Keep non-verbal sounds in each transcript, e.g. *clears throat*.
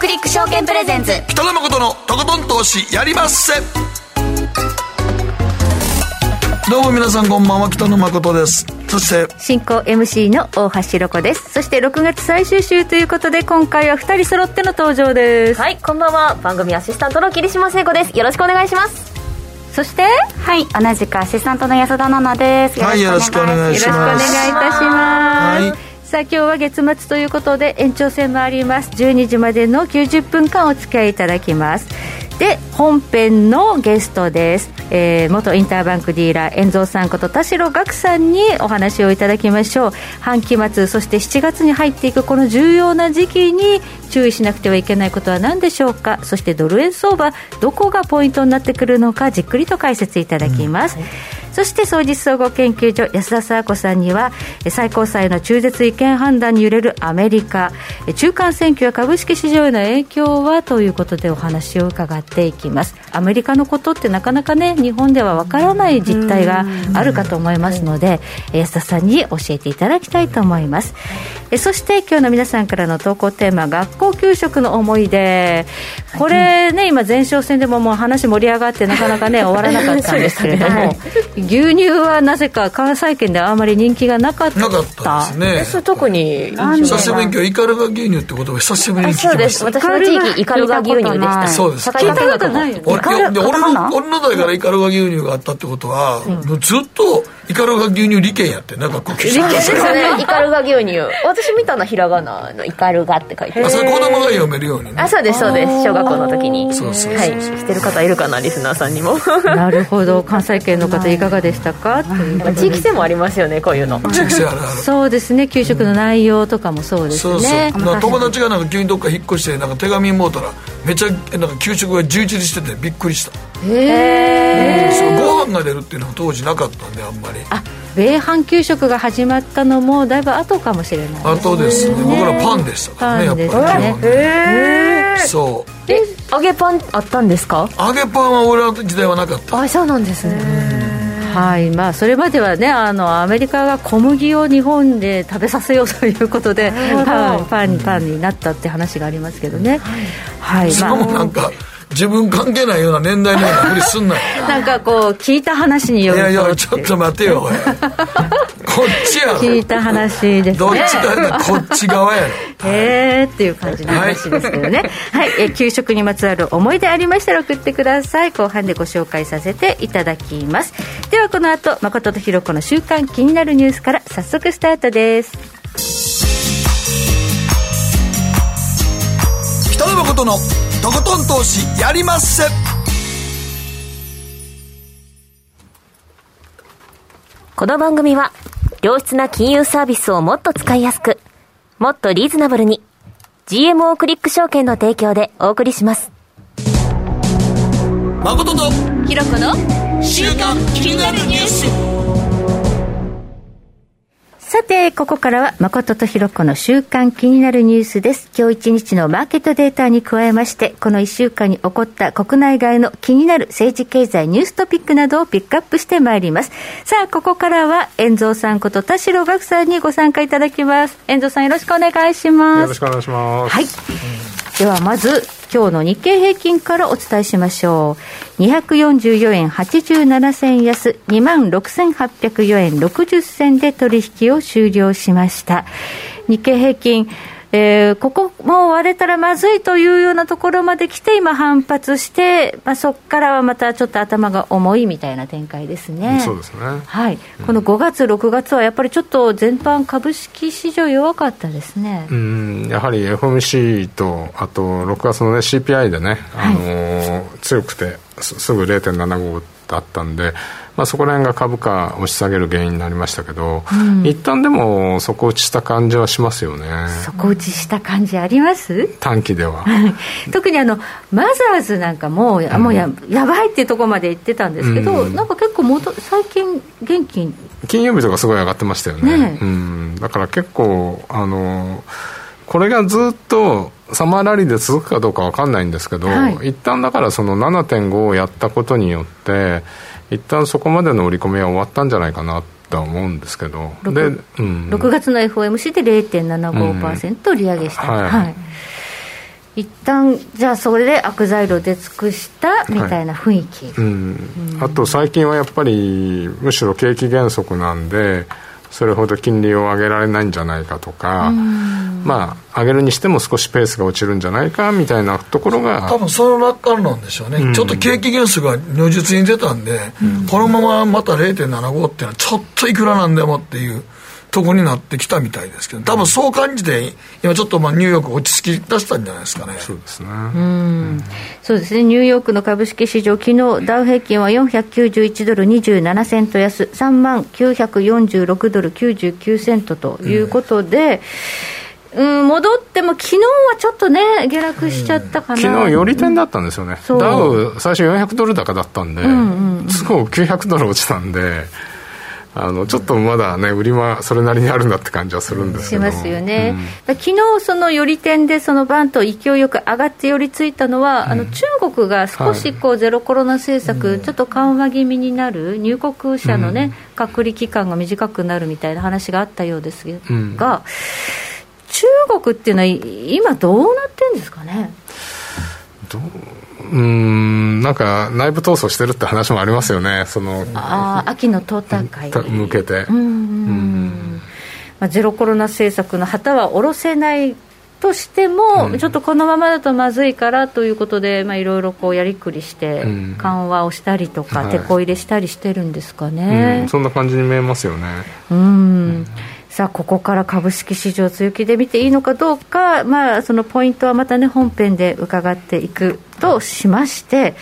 クリック証券プレゼンツ北野誠のとことん投資やりまっせどうも皆さんこんばんは北野誠ですそして進行 MC の大橋ロコですそして6月最終週ということで今回は2人揃っての登場ですはいこんばんは番組アシスタントの桐島聖子ですよろしくお願いしますそしてはい同じくアシスタントの安田奈々ですはいよろしくお願いしますよろしくお願いいたします、はいさあ今日は月末ということで延長戦もあります。12時までの90分間お付き合いいただきます。で本編のゲストです、えー、元インターバンクディーラー遠蔵さんこと田代岳さんにお話をいただきましょう。半期末そして7月に入っていくこの重要な時期に注意しなくてはいけないことは何でしょうか？そしてドル円相場どこがポイントになってくるのかじっくりと解説いただきます、うんはいそして総実総合研究所安田佐和子さんには最高裁の中絶違憲判断に揺れるアメリカ。中間選挙や株式市場への影響はということでお話を伺っていきます。アメリカのことってなかなかね日本ではわからない実態があるかと思いますので安田さんに教えていただきたいと思います。そして今日の皆さんからの投稿テーマ学校給食の思い出。これね今前哨戦でももう話盛り上がってなかなかね *laughs* 終わらなかったんですけれども牛乳はなぜか関西圏ではあまり人気がなかった。なかったですね。特に久しぶりに今日イカルガ牛乳って言葉久しぶりに。聞きましたそうです。私の地域イカルガ牛乳でした。そうです。聞いたことないよ俺の俺の代からイカルガ牛乳があったってことは、ずっとイカルガ牛乳利権やってなんかこう利権。ですねイカルガ牛乳。私見たのひらがなのイカルガって書いて。あそれ子供が読めるようにね。あそうですそうです。小学校の時に。そうそうはい。知ってる方いるかなリスナーさんにも。なるほど。関西圏の方いかがでしたか？地域性もありますよねこういうの。地域性あるある。そうですね。給食の内容とかもそうですね、そうそう。友達がなんか急にどっか引っ越してなんか手紙もうたらめっちゃなんか給食が充実しててびっくりした。へえご飯が出るっていうのは当時なかったんであんまり。あ米飯給食が始まったのもだいぶ後かもしれない後ですね。僕らパンでしたからねやっぱり基本ねそう。え揚げパンあったんですか？揚げパンは俺の時代はなかった。あそうなんですねはい。まあ、それまではねあのアメリカが小麦を日本で食べさせようということでパンパンパンになったって話がありますけどね、はい、しかもなんか、自分関係ないような年代のようなふりすんなよ。*laughs* なんかこう聞いた話によるといやいやちょっと待てよこっちや聞いた話ですね。どっちかこっち側やろ。へえっていう感じの話ですけどね。はい、え給食にまつわる思い出ありましたら送ってください。後半でご紹介させていただきます。ではこの後誠とひろ子の週刊気になるニュースから早速スタートです。北野誠のとことん投資やりまっせ。この番組は良質な金融サービスをもっと使いやすくもっとリーズナブルに GMO クリック証券の提供でお送りします。誠とひろこの週刊気になるニュースさて、ここからは誠とひろこの週間気になるニュースです。今日一日のマーケットデータに加えまして、この一週間に起こった国内外の気になる政治経済ニューストピックなどをピックアップしてまいります。さあ、ここからは、遠蔵さんこと田代岳さんにご参加いただきます。遠蔵さんよろしくお願いします。よろしくお願いします。はい。ではまず、今日の日経平均からお伝えしましょう。244円87銭安、26,804円60銭で取引を終了しました。日経平均、えー、ここも割れたらまずいというようなところまで来て、今、反発して、まあ、そこからはまたちょっと頭が重いみたいな展開ですね。そうですね、はい、この5月、6月はやっぱりちょっと全般、株式市場弱かったですね。うん。やはり FOMC と、あと6月の、ね、CPI でね、あのーはい、強くてす、すぐ0.75だったんで、まあ、そこら辺が株価押し下げる原因になりましたけど、うん、一旦でも底打ちした感じはしますよね。底打ちした感じあります？短期では。*laughs* 特にあのマザーズなんかも,、うん、もうややばいっていうところまで言ってたんですけど、うん、なんか結構もと最近元気？金曜日とかすごい上がってましたよね、ね、うん、だから結構あのこれがずっとサマーラリーで続くかどうか分かんないんですけど、はい、一旦だからその7.5をやったことによって一旦そこまでの売り込みは終わったんじゃないかなとは思うんですけど。6, で、うん、6月の FOMC で0.75%利上げした、うん、はい、はい。一旦じゃあそれで悪材料出尽くしたみたいな雰囲気、はい、うん、あと最近はやっぱりむしろ景気減速なんでそれほど金利を上げられないんじゃないかとか、まあ、上げるにしても少しペースが落ちるんじゃないかみたいなところが多分その楽観論でしょうね、うん、ちょっと景気減速が如実に出たんで、うん、このまままた0.75っていうのはちょっといくらなんでもっていうとこになってきたみたいですけど多分そう感じて今ちょっとまあニューヨーク落ち着き出したんじゃないですかね。そうですね。うん。そうですね。ニューヨークの株式市場昨日ダウ平均は491ドル27セント安。3万946ドル99セントということで、うん、戻っても、昨日はちょっとね、下落しちゃったかな、昨日より点だったんですよね、ダウ、最初400ドル高だったんで、うんうん、すぐ900ドル落ちたんで、あのちょっとまだね、売りはそれなりにあるんだって感じはするんですけどしますよね、うん、昨日その寄り点で、そのバンと勢いよく上がって寄りついたのは、うん、あの中国が少しこうゼロコロナ政策、ちょっと緩和気味になる、入国者のね、隔離期間が短くなるみたいな話があったようですが、中国っていうのは、今、どうなってんですかね？どううんなんか内部闘争してるって話もありますよね、そのあ秋の党大会向けて。うんまあ、ゼロコロナ政策の旗は下ろせないとしても、うん、ちょっとこのままだとまずいからということで、いろいろやりくりして、緩和をしたりとか、うん、こ入れしたりしてるんですかね、うん、そんな感じに見えますよね。うんさあここから株式市場強気で見ていいのかどうか、まあ、そのポイントはまたね本編で伺っていくとしまして、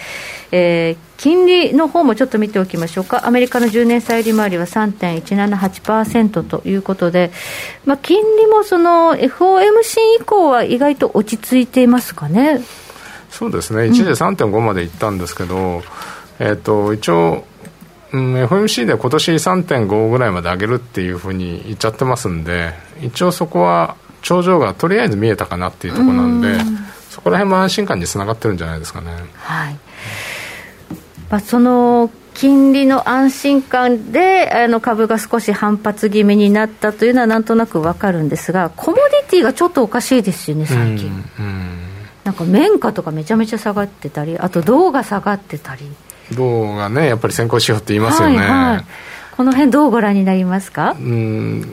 えー、金利の方もちょっと見ておきましょうか、アメリカの10年債利回りは3.178%ということで、まあ、金利もその FOMC 以降は意外と落ち着いていますかね？そうですね、一時3.5までいったんですけど、うん、えーと一応、うん、FMC で今年3.5ぐらいまで上げるっていうふうに言っちゃってますんで、一応そこは頂上がとりあえず見えたかなっていうところなんで、そこら辺も安心感につながってるんじゃないですかね。はいまあ、その金利の安心感であの株が少し反発気味になったというのはなんとなくわかるんですが、コモディティがちょっとおかしいですよね、最近。うんうんなんか綿花とかめちゃめちゃ下がってたり、あと銅が下がってたり。銅がねやっぱり先行指標って言いますよね、はいはい、この辺どうご覧になりますか？うん。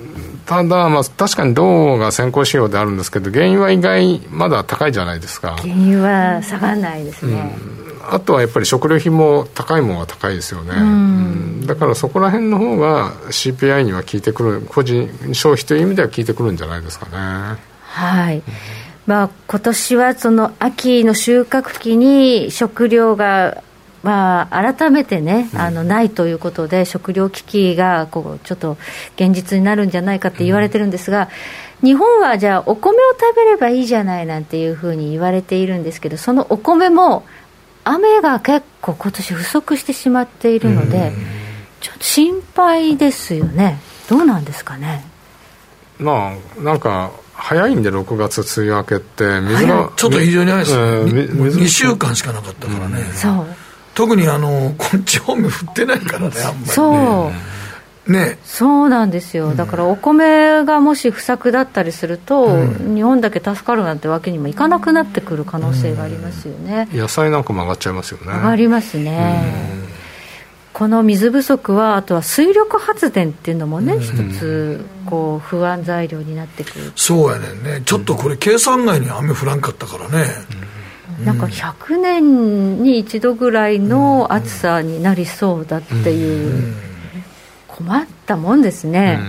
ただ、まあ、確かに銅が先行指標であるんですけど原因は意外まだ高いじゃないですか。原因は下がらないですね、うん、あとはやっぱり食料品も高いものは高いですよね、うん、だからそこら辺の方が CPI には効いてくる個人消費という意味では効いてくるんじゃないですかね。はい、まあ、今年はその秋の収穫期に食料がまあ、改めてね、あのないということで、食糧危機がこうちょっと現実になるんじゃないかって言われてるんですが、日本はじゃあ、お米を食べればいいじゃないなんていうふうに言われているんですけど、そのお米も、雨が結構、今年不足してしまっているので、ちょっと心配ですよね、どうなんですかね？まあ、なんか早いんで6月梅雨明けって。水がちょっと非常に早いです、えー、2週間しかなかったからね、うん、そう特にあのこっち方面降ってないからねあんまりね。そう。ね、そうなんですよ、だからお米がもし不作だったりすると、うん、日本だけ助かるなんてわけにもいかなくなってくる可能性がありますよね、うん、野菜なんかも上がっちゃいますよね。上がりますね、この水不足はあとは水力発電っていうのもね、一つこう不安材料になってくる。そうやねんね。ちょっとこれ計算外に雨降らんかったからね、なんか100年に一度ぐらいの暑さになりそうだっていう、困ったもんですね。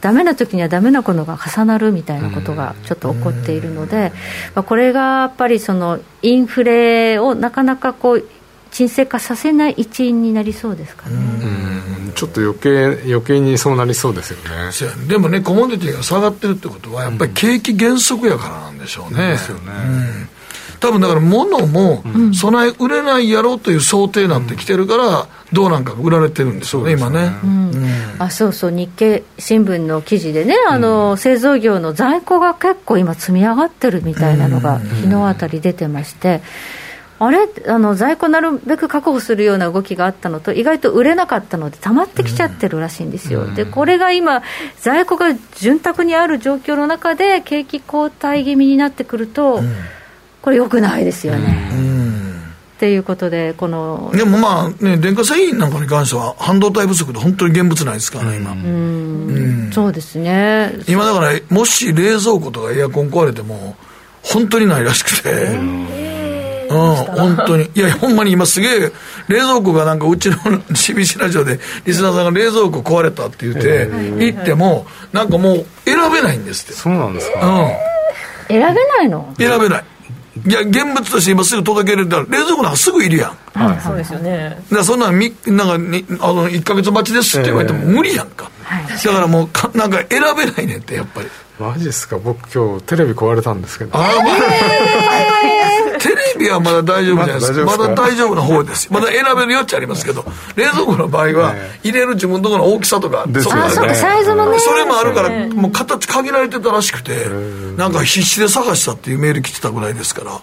ダメな時にはダメなことが重なるみたいなことがちょっと起こっているので、まあ、これがやっぱりそのインフレをなかなかこう沈静化させない一因になりそうですかね。ちょっと余計余計にそうなりそうですよね。でもねコモディティが下がってるってことはやっぱり景気減速やからなんでしょうね。ですよね。多分だから物も備え売れないやろうという想定になってきてるから、どうなんか売られてるんですよね、今ね、あそうそう、日経新聞の記事でね、あの製造業の在庫が結構今、積み上がってるみたいなのが、日のあたり出てまして。あれ？あの在庫なるべく確保するような動きがあったのと、意外と売れなかったので、溜まってきちゃってるらしいんですよ、でこれが今、在庫が潤沢にある状況の中で、景気後退気味になってくると、これよくないですよね。っていうことで、このでもまあね、電化製品なんかに関しては、半導体不足で本当に現物ないですからね、今。うんそうですね。今だから、もし冷蔵庫とかエアコン壊れても、本当にないらしくて。うん、本当に。いや、ほんまに今すげえ、冷蔵庫がなんかうちの CBC *laughs* ラジオで、リスナーさんが冷蔵庫壊れたって言って、行っても、なんかもう選べないんですって。そうなんですか？うん。選べないの？選べない。いや、現物として今すぐ届けれたら、冷蔵庫なんかすぐいるやん。はい、そうですよね。だそんなん、みなんかに、あの、1か月待ちですって言われても無理やんか。はい、だからもうか、なんか選べないねって、やっぱり。マジっすか？僕今日テレビ壊れたんですけど。ああ、まあ、テレビはまだ大丈夫じゃないですか。まだ大丈夫な方です。まだ選べる余地ありますけど、冷蔵庫の場合は、入れる自分のところの大きさとか、そあ、そサイズもね。それもあるから、もう形限られてたらしくて、なんか必死で探したっていうメール来てたぐらいですから。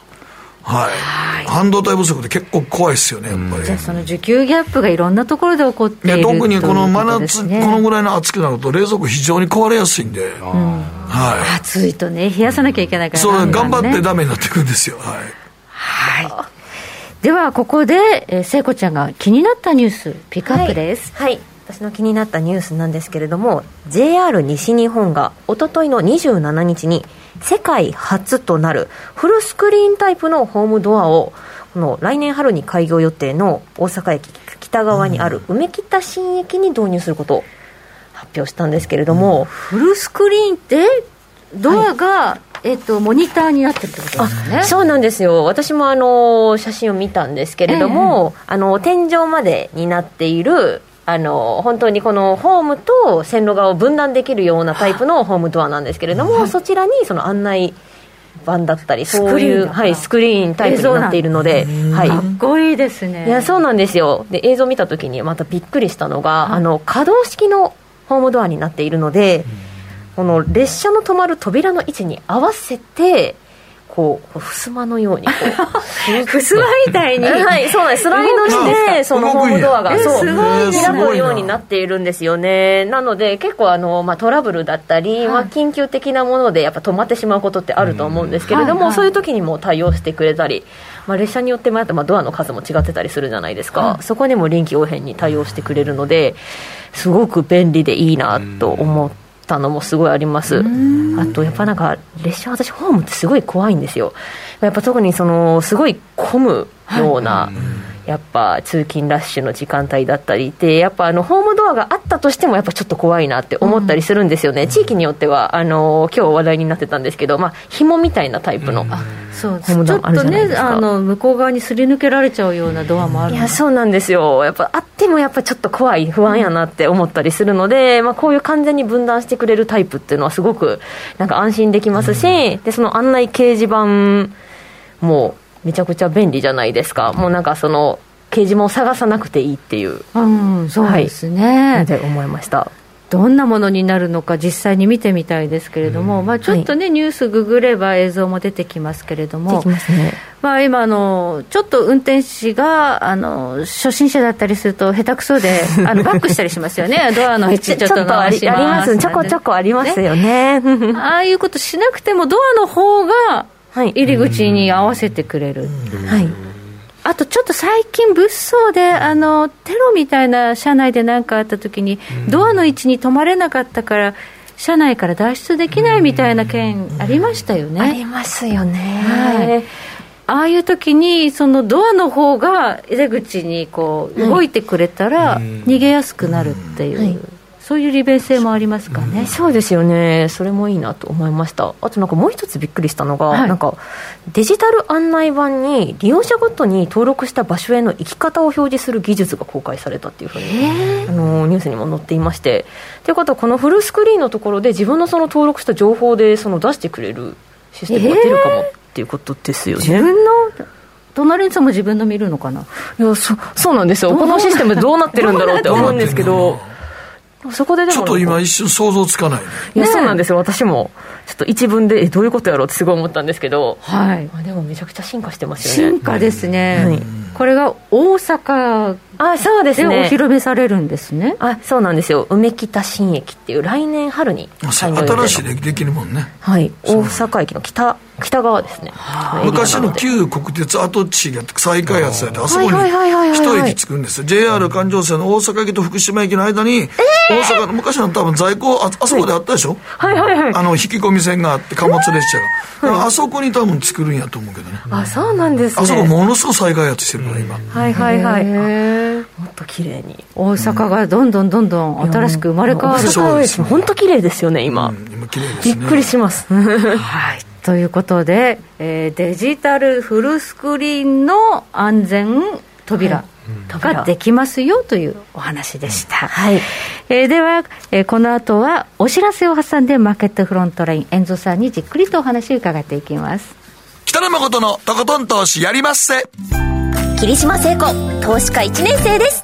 はい、半導体不足で結構怖いですよね、やっぱり。じゃあ、その需給ギャップがいろんなところで起こっている特にこの真夏、ね、このぐらいの暑くなると、冷蔵庫非常に壊れやすいんで、うん、はい、暑いとね、冷やさなきゃいけないから、ね、そう、頑張ってダメになっていくんですよ。はい、はい。*laughs* ではここで、えー、聖子ちゃんが気になったニュースピックアップです、はい、はい、私の気になったニュースなんですけれども JR 西日本がおとといの27日に世界初となるフルスクリーンタイプのホームドアをこの来年春に開業予定の大阪駅北側にある梅北新駅に導入することを発表したんですけれども、うん、フルスクリーンってドアが、はい、えっと、モニターになってるってことですね。そうなんですよ。私もあの写真を見たんですけれども、えー、あの天井までになっているあの本当にこのホームと線路側を分断できるようなタイプのホームドアなんですけれども、はい、そちらにその案内板だったりそういうはい、スクリーンタイプになっているので、はい、かっこいいですね。いやそうなんですよ。で映像見た時にまたびっくりしたのが、はい、あの可動式のホームドアになっているので、この列車の止まる扉の位置に合わせてこう襖のようにこう *laughs* 襖みたいにはいそうなんです。スライドしてそのホームドアがそう開くようになっているんですよね。なので結構あの、まあ、トラブルだったり、まあ、緊急的なものでやっぱ止まってしまうことってあると思うんですけれども、そういう時にも対応してくれたり、まあ、列車によってもまあドアの数も違ってたりするじゃないですか、そこにも臨機応変に対応してくれるのですごく便利でいいなと思ってたのもすごいあります。あとやっぱなんか列車私ホームってすごい怖いんですよ。やっぱ特にそのすごい混むような、やっぱ通勤ラッシュの時間帯だったりでやっぱあのホームドアがあったとしてもやっぱちょっと怖いなって思ったりするんですよね、うん、地域によってはあの今日話題になってたんですけど、まあ紐みたいなタイプの、うん、そうちょっとねあの向こう側にすり抜けられちゃうようなドアもあるいやそうなんですよ。やっぱあってもやっぱちょっと怖い不安やなって思ったりするので、まあ、こういう完全に分断してくれるタイプっていうのはすごくなんか安心できますし、うん、でその案内掲示板もめちゃくちゃ便利じゃないですか。もうなんかその掲示板を探さなくていいっていう、うん、そうですね、はい、で思いました。どんなものになるのか実際に見てみたいですけれども、まあ、ちょっとね、はい、ニュースググれば映像も出てきますけれども、ね、まあ、今あの、ちょっと運転士があの初心者だったりすると、下手くそで *laughs* あのバックしたりしますよね、ドアの位置ちょっとあります。ちょこちょこありますよね。ね。ああいうことしなくても、ドアの方が入り口に合わせてくれる。はい。あとちょっと最近、物騒であのテロみたいな車内で何かあったときに、ドアの位置に止まれなかったから、車内から脱出できないみたいな件ありましたよね。ありますよね。はい。ああいう時にそのドアの方が出口にこう動いてくれたら逃げやすくなるっていう、はいそういう利便性もありますかね、うん、そうですよね、それもいいなと思いました、あとなんかもう一つびっくりしたのが、はい、なんかデジタル案内板に利用者ごとに登録した場所への行き方を表示する技術が公開されたっていうふうにあのニュースにも載っていまして、ということは、このフルスクリーンのところで自分のその登録した情報でその出してくれるシステムが出るかもっていうことですよね。自分の？隣の人も自分の見るのかな？いやそそうなんですよ。このシステムどうなってるんだろうって思うんですけどそこででも。ちょっと今一瞬想像つかないね。いや、そうなんですよ。私も。ちょっと一文でえどういうことやろうってすごい思ったんですけど、はい。まあ、でもめちゃくちゃ進化してますよね。進化ですね、はい、これが大阪あそうですね。お披露目されるんですね。あそうなんですよ。梅北新駅っていう来年春に新しいでできるもんね。はい。大阪駅の北北側ですね。昔の旧国鉄跡地が再開発されてあそこに一駅着くんですよ。JR 環状線の大阪駅と福島駅の間に、大阪の昔の多分在庫ああそこであったでしょ、はいはいはい。あの引き込み線があって貨物列車が、あそこに多分作るんやと思うけどね。あそうなんですね。あそこものすごい再開発してるから今。はいはいはい。もっと綺麗に。大阪がどんどんどんどん新しく生まれ変わる、大阪駅本当綺麗ですよね今、今綺麗ですね。びっくりします。*laughs* はいということで、えーデジタルフルスクリーンの安全扉、ができますよというお話でした、はい。えーでは、えーこの後はお知らせを挟んでマーケットフロントライン遠藤さんにじっくりとお話を伺っていきます。北野誠のとことん投資やりまっせ。霧島聖子投資家1年生です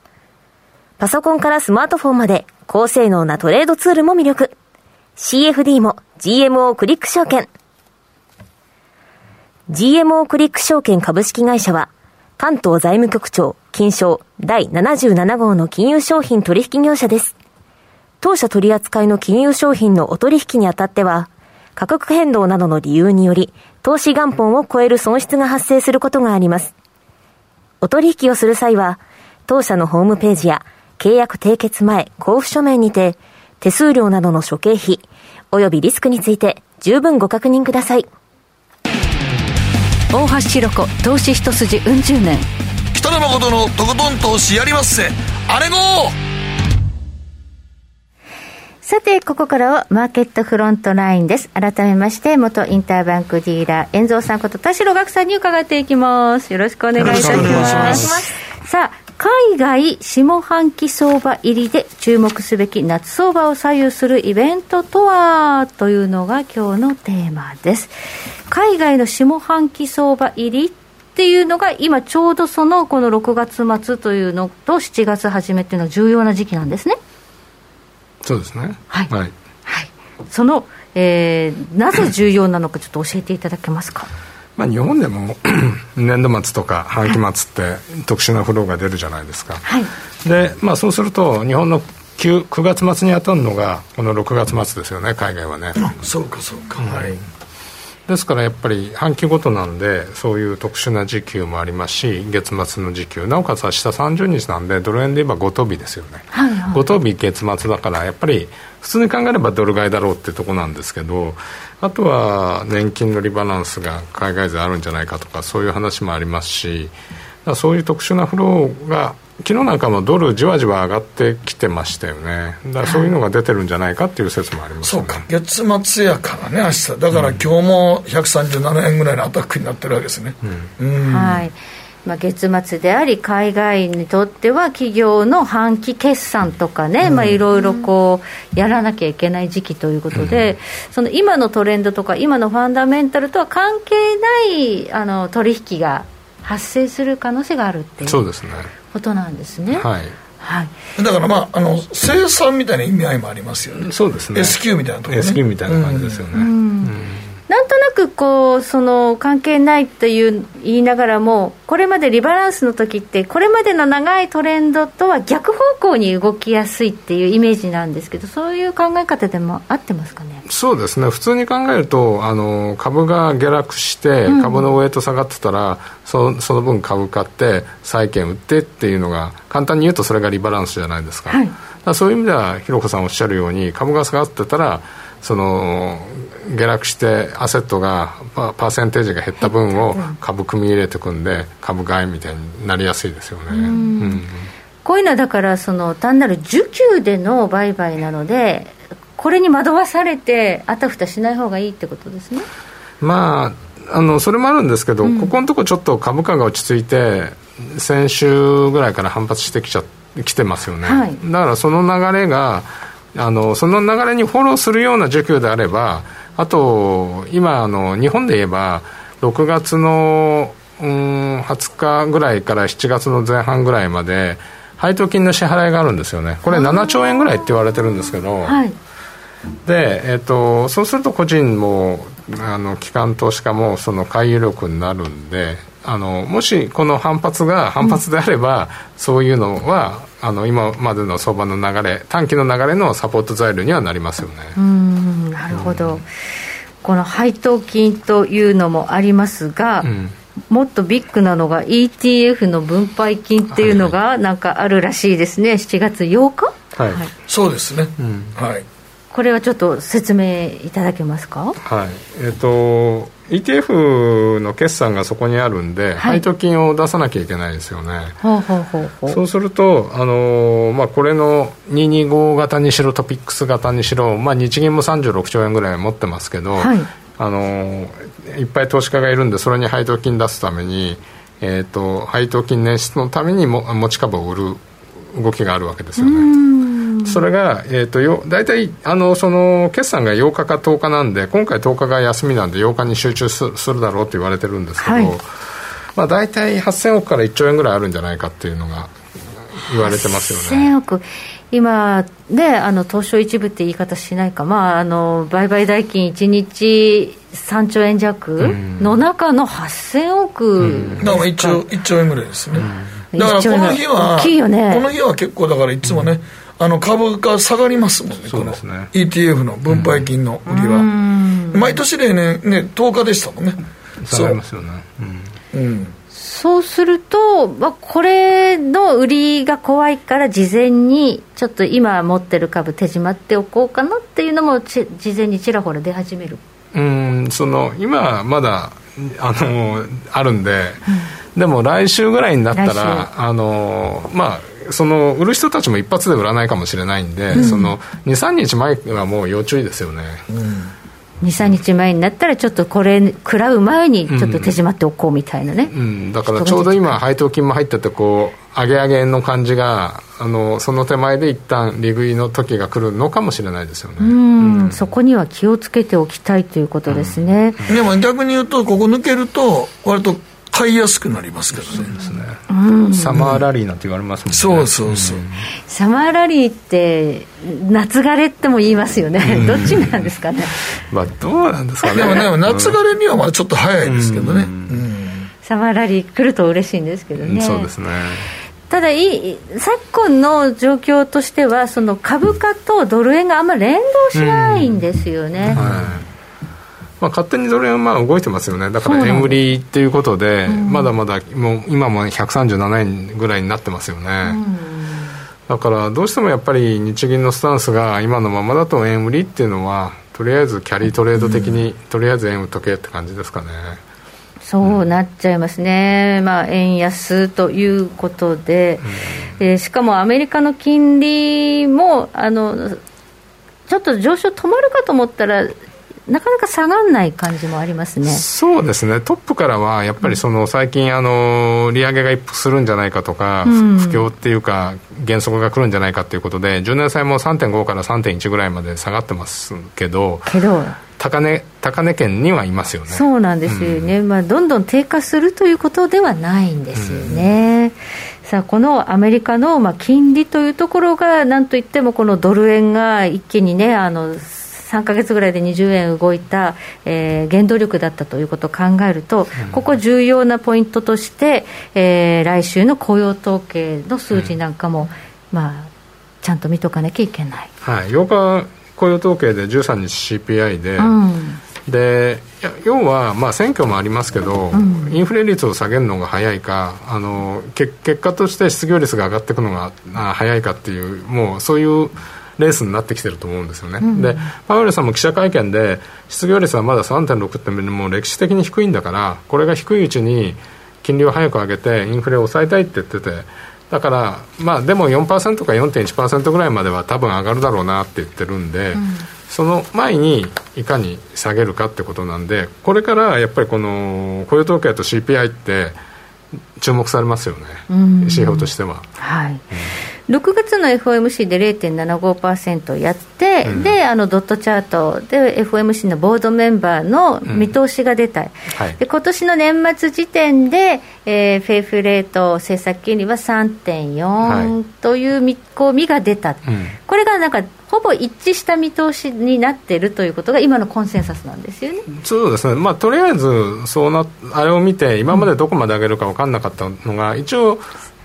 パソコンからスマートフォンまで高性能なトレードツールも魅力。CFD も GMO クリック証券。GMO クリック証券株式会社は、関東財務局長金賞第77号の金融商品取引業者です。当社取扱いの金融商品のお取引にあたっては、価格変動などの理由により、投資元本を超える損失が発生することがあります。お取引をする際は、当社のホームページや契約締結前交付書面にて、手数料などの諸経費、及びリスクについて十分ご確認ください。大橋ひろ子投資一筋うん十年北野誠のとことん投資やりまっせあれごさて、ここからはマーケットフロントラインです。改めまして、元インターバンクディーラー、遠蔵さんこと田代岳さんに伺っていきます。よろしくお願いいたし。ますさあ、海外下半期相場入りで注目すべき夏相場を左右するイベントとはというのが今日のテーマです。海外の下半期相場入りっていうのが今ちょうどそのこの6月末というのと7月初めっていうのは重要な時期なんですね。そうですねはいはい、はい、その、えーなぜ重要なのか、ちょっと教えていただけますか？まあ、日本でも *clears throat* 年度末とか半期末って特殊なフローが出るじゃないですか、はい、で、まあ、そうすると日本の 9, 9月末に当たるのがこの6月末ですよね海外はね、そうかそうか、はい。ですからやっぱり半期ごとなんでそういう特殊な時給もありますし月末の時給。なおかつ明日30日なんでドル円で言えば5等日ですよね、はいはい。5等日月末だからやっぱり普通に考えればドル買いだろうってとこなんですけどあとは年金のリバランスが海外勢あるんじゃないかとかそういう話もありますしそういう特殊なフローが昨日なんかもドルじわじわ上がってきてましたよね。だからそういうのが出てるんじゃないかっていう説もありますよね。そうか。月末やからね明日。だから今日も137円ぐらいのアタックになってるわけですね、うん。はいまあ、月末であり、海外にとっては企業の半期決算とかね、まあ、いろいろこうやらなきゃいけない時期ということで、その今のトレンドとか、今のファンダメンタルとは関係ないあの取引が発生する可能性があるっていうそうですね。ことなんですね。はい。はい。だからまああの生産みたいな意味合いもありますよね。そうですね。S q みたいなところね。S q みたいな感じですよね、なんとなくこうその関係ないという言いながらもこれまでリバランスの時ってこれまでの長いトレンドとは逆方向に動きやすいっていうイメージなんですけどそういう考え方でも合ってますかね？そうですね。普通に考えるとあの株が下落して株のウエイト下がってたら、そその分株買って債券売ってっていうのが簡単に言うとそれがリバランスじゃないですか,、はい。そういう意味ではひろこさんおっしゃるように株が下がってたらその下落してアセットがパパーセンテージが減った分を株組み入れてくんで株買いみたいになりやすいですよね、うん。こういうのはだからその単なる需給での売買なのでこれに惑わされてあたふたしない方がいいってことですね。まああのそれもあるんですけど、ここのとこちょっと株価が落ち着いて先週ぐらいから反発してきちゃきてますよね、はい。だからその流れがあのその流れにフォローするような需給であればあと今あの日本で言えば6月のうん20日ぐらいから7月の前半ぐらいまで配当金の支払いがあるんですよね。これ7兆円ぐらいって言われてるんですけど、はい、で、えーと、そうすると個人もあの機関投資家もその回遊力になるんであのもしこの反発が反発であれば、うん、そういうのはあの今までの相場の流れ短期の流れのサポート材料にはなりますよね。うんなるほど、うん、この配当金というのもありますが、うん。もっとビッグなのが ETF の分配金っていうのがなんかあるらしいですね、はい、7月8日、はい、はい、そうですね、うん、はい。これはちょっと説明いただけますか？はい。えっ、ー、と ETF の決算がそこにあるんで、はい、配当金を出さなきゃいけないですよね、そうすると、あのー、まあ、これの225型にしろトピックス型にしろ、まあ、日銀も36兆円ぐらい持ってますけど、はい、あのー、いっぱい投資家がいるんでそれに配当金出すために、えーと、配当金捻出のためにも持ち株を売る動きがあるわけですよね。それが、えーと、よ大体あのその決算が8日か10日なんで今回10日が休みなんで8日に集中するだろうと言われてるんですけど、はい、まあ、大体8000億から1兆円ぐらいあるんじゃないかっていうのが言われてますよね。8000億。今ね、あの東証一部って言い方しないか、まあ、あの売買代金1日3兆円弱の中の8000億、うん、だから1兆 ,1 兆円ぐらいですね、うん、だからこの日は、大きいよね、この日は結構だからいつもね、うんあの株価下がりますもんね、そうですね。ETF の分配金の売りは。毎年例年ね、10日でしたもんね。下がりますよね。うん、そうすると、まあ、これの売りが怖いから、事前にちょっと今持ってる株、手締まっておこうかなっていうのも事前にちらほら出始める。うん。その今、まだあのあるんで、うん、でも来週ぐらいになったら、あのまあ、その売る人たちも一発で売らないかもしれないんで、うん、その23日前はもう要注意ですよね、うん、23日前になったらちょっとこれ食らう前にちょっと手締まっておこうみたいなね、うん、うん、だからちょうど今配当金も入っててこう上げ上げの感じがあのその手前で一旦利食いの時が来るのかもしれないですよね。うんそこには気をつけておきたいということですね、でも逆に言うとここ抜けると割と買いやすくなりますけどね。そうですね。サマーラリーなんて言われますもんね。そうそうそう。サマーラリーって夏枯れっても言いますよね。どっちなんですかね。まあどうなんですかね。でもね、夏枯れにはまだちょっと早いですけどね。サマーラリー来ると嬉しいんですけどね。そうですね。ただい昨今の状況としてはその株価とドル円があんまり連動しないんですよね。はいまあ、勝手にドル円はまあ動いてますよね。だから円売りっていうことで、まだまだもう今も137円ぐらいになってますよね、だからどうしてもやっぱり日銀のスタンスが今のままだと円売りっていうのはとりあえずキャリートレード的に、とりあえず円売っとけって感じですかね。そうなっちゃいますね、うん、まあ、円安ということで、うん、えー、しかもアメリカの金利もあのちょっと上昇止まるかと思ったらなかなか下がらない感じもありますね。そうですね、トップからはやっぱりその最近、あの利上げが一服するんじゃないかとか、うん、不況っていうか、減速が来るんじゃないかということで、10年債も3.5から3.1ぐらいまで下がってますけど。けど。高値高値圏にはいますよね。そうなんですよね、うん、まあ、どんどん低下するということではないんですよね。うん、さあこのアメリカのまあ金利というところが、なんといってもこのドル円が一気にね、あの3か月ぐらいで20円動いた、えー、原動力だったということを考えると、ここ重要なポイントとして、えー、来週の雇用統計の数字なんかも、うん、まあ、ちゃんと見とかなきゃいけない。はい、8日雇用統計で13日 CPI で、うん、で要は、まあ、選挙もありますけど、うん、インフレ率を下げるのが早いかあの結果として失業率が上がっていくのが早いかっていうもうそういうレースになってきてると思うんですよね、うん、でパウエルさんも記者会見で失業率はまだ3.6ってもう歴史的に低いんだからこれが低いうちに金利を早く上げてインフレを抑えたいって言っててだから、まあ、でも4%か4.1%ぐらいまでは多分上がるだろうなって言ってるんで、うん、その前にいかに下げるかってことなんでこれからやっぱりこの雇用統計と CPI って注目されますよね、指標としては。はい、6月の FOMC で0.75%やって、うん、であのドットチャートで FOMC のボードメンバーの見通しが出た、うんはい、で今年の年末時点で、えー、フェイフレート政策金利は3.4という見込みが出た、はい、これがなんかほぼ一致した見通しになっているということが今のコンセンサスなんですよね。そうですね、まあ、とりあえずそうなあれを見て今までどこまで上げるか分からなかったのが一応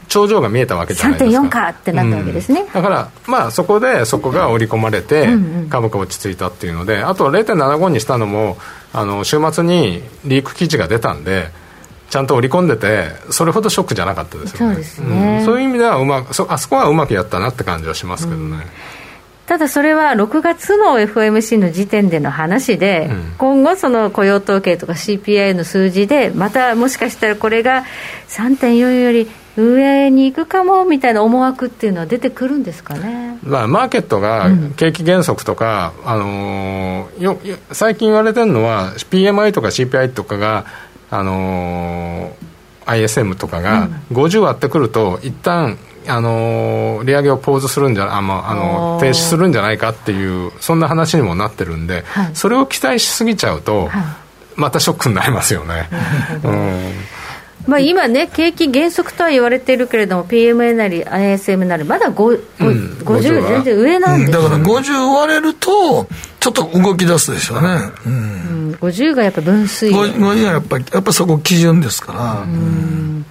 頂上が見えたわけじゃないですか。3.4かってなったわけですね、うん、だからまあそこでそこが織り込まれて株価落ち着いたっていうのであと0.75にしたのもあの週末にリーク記事が出たんでちゃんと織り込んでてそれほどショックじゃなかったですよね。そうですね、うん、そういう意味ではうまくそあそこはうまくやったなって感じはしますけどね、うん。ただそれは6月の FOMC の時点での話で、うん、今後、その雇用統計とか CPI の数字で、またもしかしたらこれが3.4より上に行くかもみたいな思惑っていうのは出てくるんですかね、まあ、マーケットが景気減速とか、うん、あのー、よ最近言われてるのは PMI とか CPI とかが、あのー、ISM とかが50割ってくると一旦あの利上げをポーズするんじゃあ、まあ、あの停止するんじゃないかっていうそんな話にもなってるんで、はい、それを期待しすぎちゃうと、はい、またショックになりますよね。うんまあ、今ね、景気減速とは言われているけれども、PMA なり ISM なり、まだ5、うん、50全然上なんです、ね、だから50割れると、ちょっと動き出すでしょうね。うん、うん、50がやっぱ分水50がやっぱり、やっぱそこ基準ですから。うん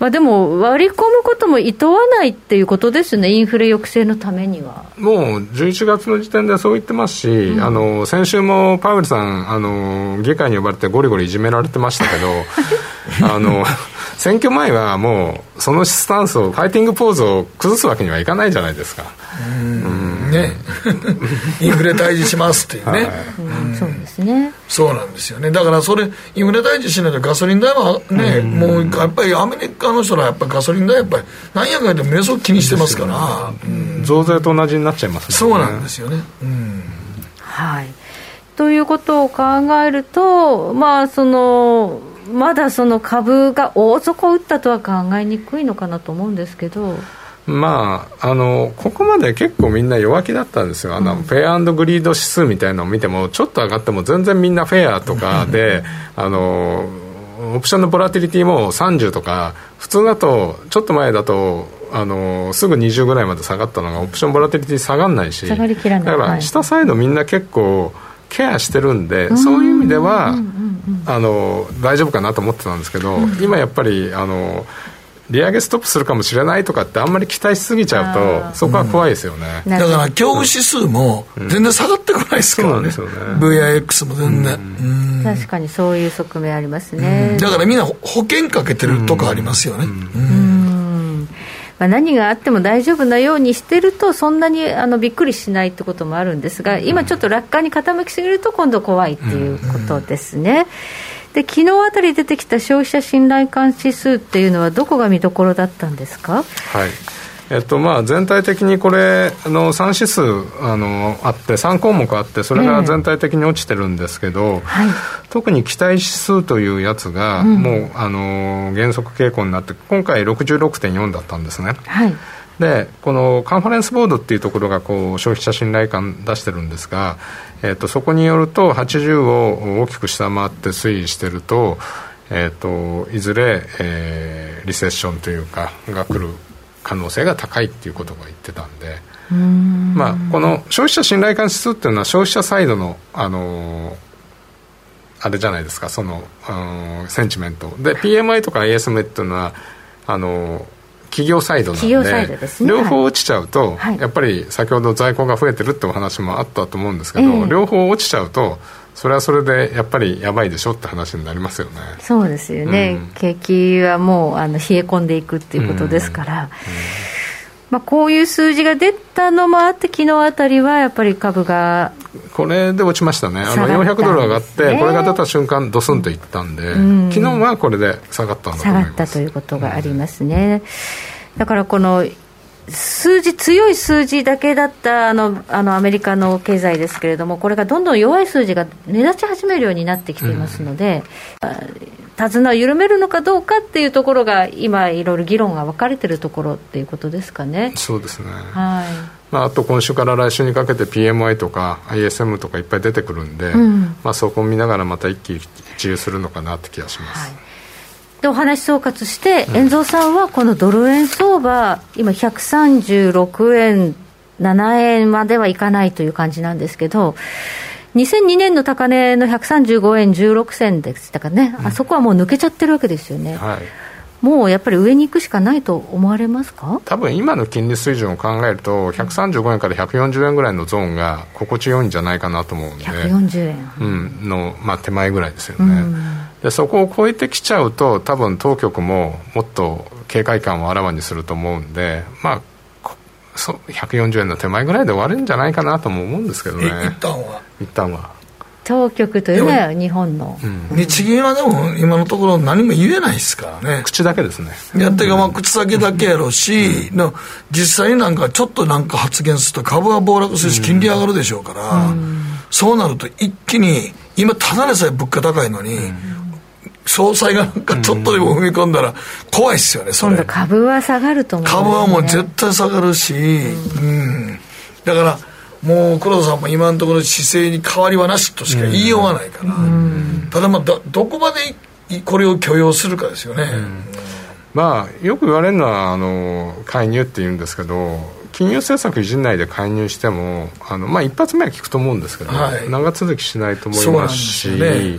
まあ、でも、割り込むこともいとわないっていうことですね、インフレ抑制のためには。もう11月の時点でそう言ってますし、うん、あの先週もパウエルさんあの、議会に呼ばれてゴリゴリいじめられてましたけど、*laughs* あの選挙前はもう、そのスタンスを、ファイティングポーズを崩すわけにはいかないじゃないですか。うん。ね、インフレ退治しますっていうね、はい。うん、そうですね。そうなんですよね。だからそれインフレ退治しないとガソリン代はね、もうやっぱりアメリカの人はやっぱりガソリン代やっぱり何やかんやでものすごく気にしてますから、増税と同じになっちゃいます、ね、そうなんですよね、はい。ということを考えるとまあそのまだその株が大底を打ったとは考えにくいのかなと思うんですけど。まあ、あのここまで結構みんな弱気だったんですよ、あの、うん、フェアグリード指数みたいなのを見ても、ちょっと上がっても全然みんなフェアとかで、あのオプションのボラティリティも30とか、普通だと、ちょっと前だと、あのすぐ20ぐらいまで下がったのが、オプションボラティリティ下がんないし、だから下サイドみんな結構、ケアしてるんで、そういう意味では、あの大丈夫かなと思ってたんですけど、今やっぱりあの利上げストップするかもしれないとかってあんまり期待しすぎちゃうとそこは怖いですよね、うん、だから恐怖指数も全然下がってこないですからね,、うん、ね VIX も全然、うん、確かにそういう側面ありますね、だからみんな保険かけてるとこありますよね。まあ、何があっても大丈夫なようにしてるとそんなにあのびっくりしないってこともあるんですが今ちょっと楽観に傾きすぎると今度怖いっていうことですね。で昨日あたり出てきた消費者信頼感指数っていうのはどこが見どころだったんですか？はい。えっとまあ、全体的にこれの3指数あのあって3項目あってそれが全体的に落ちてるんですけど、はい、特に期待指数というやつが、もうあの減速傾向になって今回66.4だったんですね。はいでこのカンファレンスボードっていうところがこう消費者信頼感出してるんですが、えー、とそこによると80を大きく下回って推移してると,、えー、といずれ、えー、リセッションというかが来る可能性が高いっていうことが言ってたんで。まあ、この消費者信頼感指数っていうのは消費者サイドの、あのー、あれじゃないですかその、うん、センチメント。で PMI とか ISM っていうのはあのー企業サイドなんで、ね、両方落ちちゃうと、はい、やっぱり先ほど在庫が増えてるってお話もあったと思うんですけど、えー、両方落ちちゃうとそれはそれでやっぱりやばいでしょって話になりますよね。そうですよね、うん、景気はもうあの冷え込んでいくっていうことですから、うんうん、まあ、こういう数字が出たのもあって昨日あたりはやっぱり株がこれで落ちましたね。あの400ドル上がって、これが出た瞬間ドスンといったんで、昨日はこれで下がった下がったということがありますね、だからこの数字、強い数字だけだったあのあのアメリカの経済ですけれども、これがどんどん弱い数字が目立ち始めるようになってきていますので、うん、手綱を緩めるのかどうかっていうところが今いろいろ議論が分かれてるところっていうことですかね。そうですね。はい。まあ、あと今週から来週にかけて PMI とか ISM とかいっぱい出てくるんで、うん、まあ、そこを見ながらまた一喜一憂するのかなって気がします、はい、でお話総括して、遠蔵さんはこのドル円相場今136円7円まではいかないという感じなんですけど2002年の高値の135円16銭でしたかね、うん、あそこはもう抜けちゃってるわけですよね。はい。もうやっぱり上に行くしかないと思われますか？多分今の金利水準を考えると、135円から140円ぐらいのゾーンが心地よいんじゃないかなと思うんで、140円、うん、の、まあ、手前ぐらいですよね、で、そこを超えてきちゃうと、多分当局ももっと警戒感をあらわにすると思うんで、まあ、そ140円の手前ぐらいで終わるんじゃないかなとも思うんですけどね、一旦は？一旦は。当局というのは日本の、うん、日銀はでも今のところ何も言えないですからね。口だけですね。やってかまあ口先だけやろうし、うん、実際になんかちょっとなんか発言すると株は暴落するし金利上がるでしょうから、うん、そうなると一気に今ただでさえ物価高いのに、総裁がなんかちょっとでも踏み込んだら怖いっすよね、それ。今度株は下がると思う、ね、株はもう絶対下がるし、うん。だから、もう黒田さんも今のところ姿勢に変わりはなしとしか言いようがないから、ただまあどどこまでこれを許容するかですよね、まあよく言われるのはあの介入って言うんですけど金融政策維持内で介入してもあの、まあ、一発目は効くと思うんですけど、はい、長続きしないと思いますし、ね。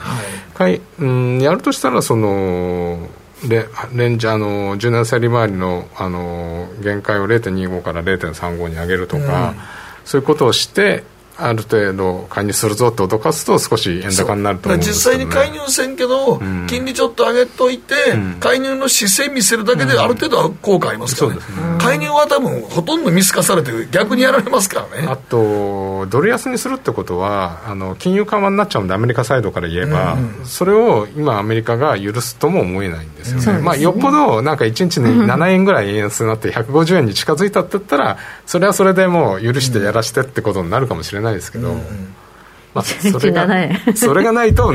はい、うん、やるとしたらそのレレンジャーの柔軟性利回りのあの限界を0.25から0.35に上げるとか、うん。そういうことをしてある程度介入するぞって脅かすと少し円高になると思うんですね、実際に介入せんけど、うん、金利ちょっと上げといて、うん、介入の姿勢見せるだけである程度は効果ありますからね。うん、介入は多分ほとんど見透かされて逆にやられますからね。あとドル安にするってことはあの金融緩和になっちゃうんでアメリカサイドから言えば、うんうん、それを今アメリカが許すとも思えないんですよね、まあ、よっぽどなんか1日に7円ぐらい円安になって150円に近づいたって言ったらそれはそれでもう許してやらしてってことになるかもしれないですけど、まあ、それがそれがないと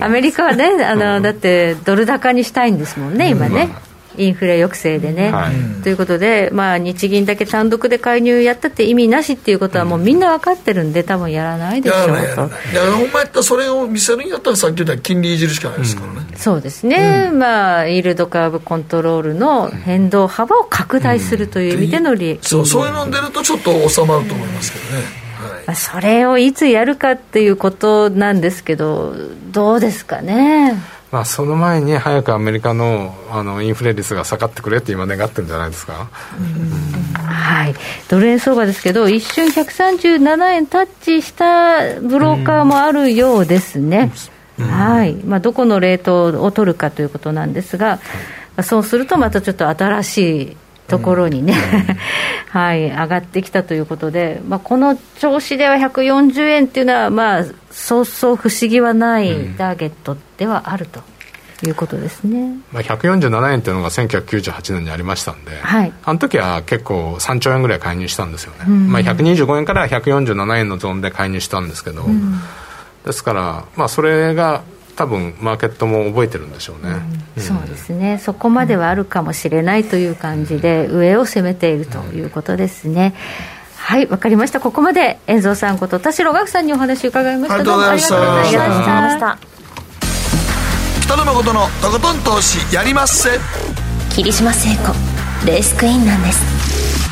アメリカはねあの、うん、だってドル高にしたいんですもんね今ね、うん、インフレ抑制でね、はい、ということで、まあ、日銀だけ単独で介入やったって意味なしっていうことはもうみんな分かってるんで多分やらないでしょうと。いやほんまやったらそれを見せるんやったらさっき言った金利いじるしかないですからね、うん、そうですね、まあイールドカーブコントロールの変動幅を拡大するという意味での利益、そうそういうの出るとちょっと収まると思いますけどね、まあ、それをいつやるかっていうことなんですけど、どうですかね？まあ、その前に早くアメリカのあのインフレ率が下がってくれって今願ってるんじゃないですか、はい、ドル円相場ですけど一瞬137円タッチしたブローカーもあるようですね、はい。まあ、どこのレートを取るかということなんですが、そうするとまたちょっと新しいところにね、うん、*laughs* はい、上がってきたということで、まあ、この調子では140円っていうのは、まあ、そうそう不思議はないターゲットではあると。いうことですね、まあ、147円っていうのが1998年にありましたんで、はい、あの時は結構3兆円ぐらい介入したんですよね、うん、まあ、125円から147円のゾーンで介入したんですけど、うん、ですから、まあ、それが多分マーケットも覚えてるんでしょうね、うん、そうですね。そこまではあるかもしれないという感じで、上を攻めているということですね、はいわかりました。ここまで遠蔵さんこと田代岳さんにお話伺いました。どうもありがとうございました。北野誠のとことん投資やりまっせ。霧島聖子レースクイーンなんです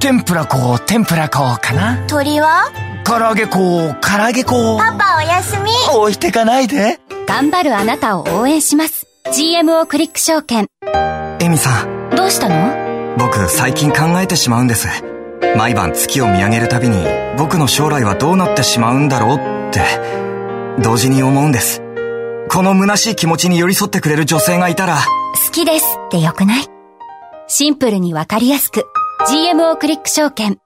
天ぷら粉天ぷら粉かな鳥は？唐揚げ粉唐揚げ粉パパおやすみ。置いてかないで。頑張るあなたを応援します。GMO クリック証券。エミさん。どうしたの？僕最近考えてしまうんです。毎晩月を見上げるたびに僕の将来はどうなってしまうんだろうって同時に思うんです。この虚しい気持ちに寄り添ってくれる女性がいたら。好きですってよくない？シンプルにわかりやすく GMO クリック証券。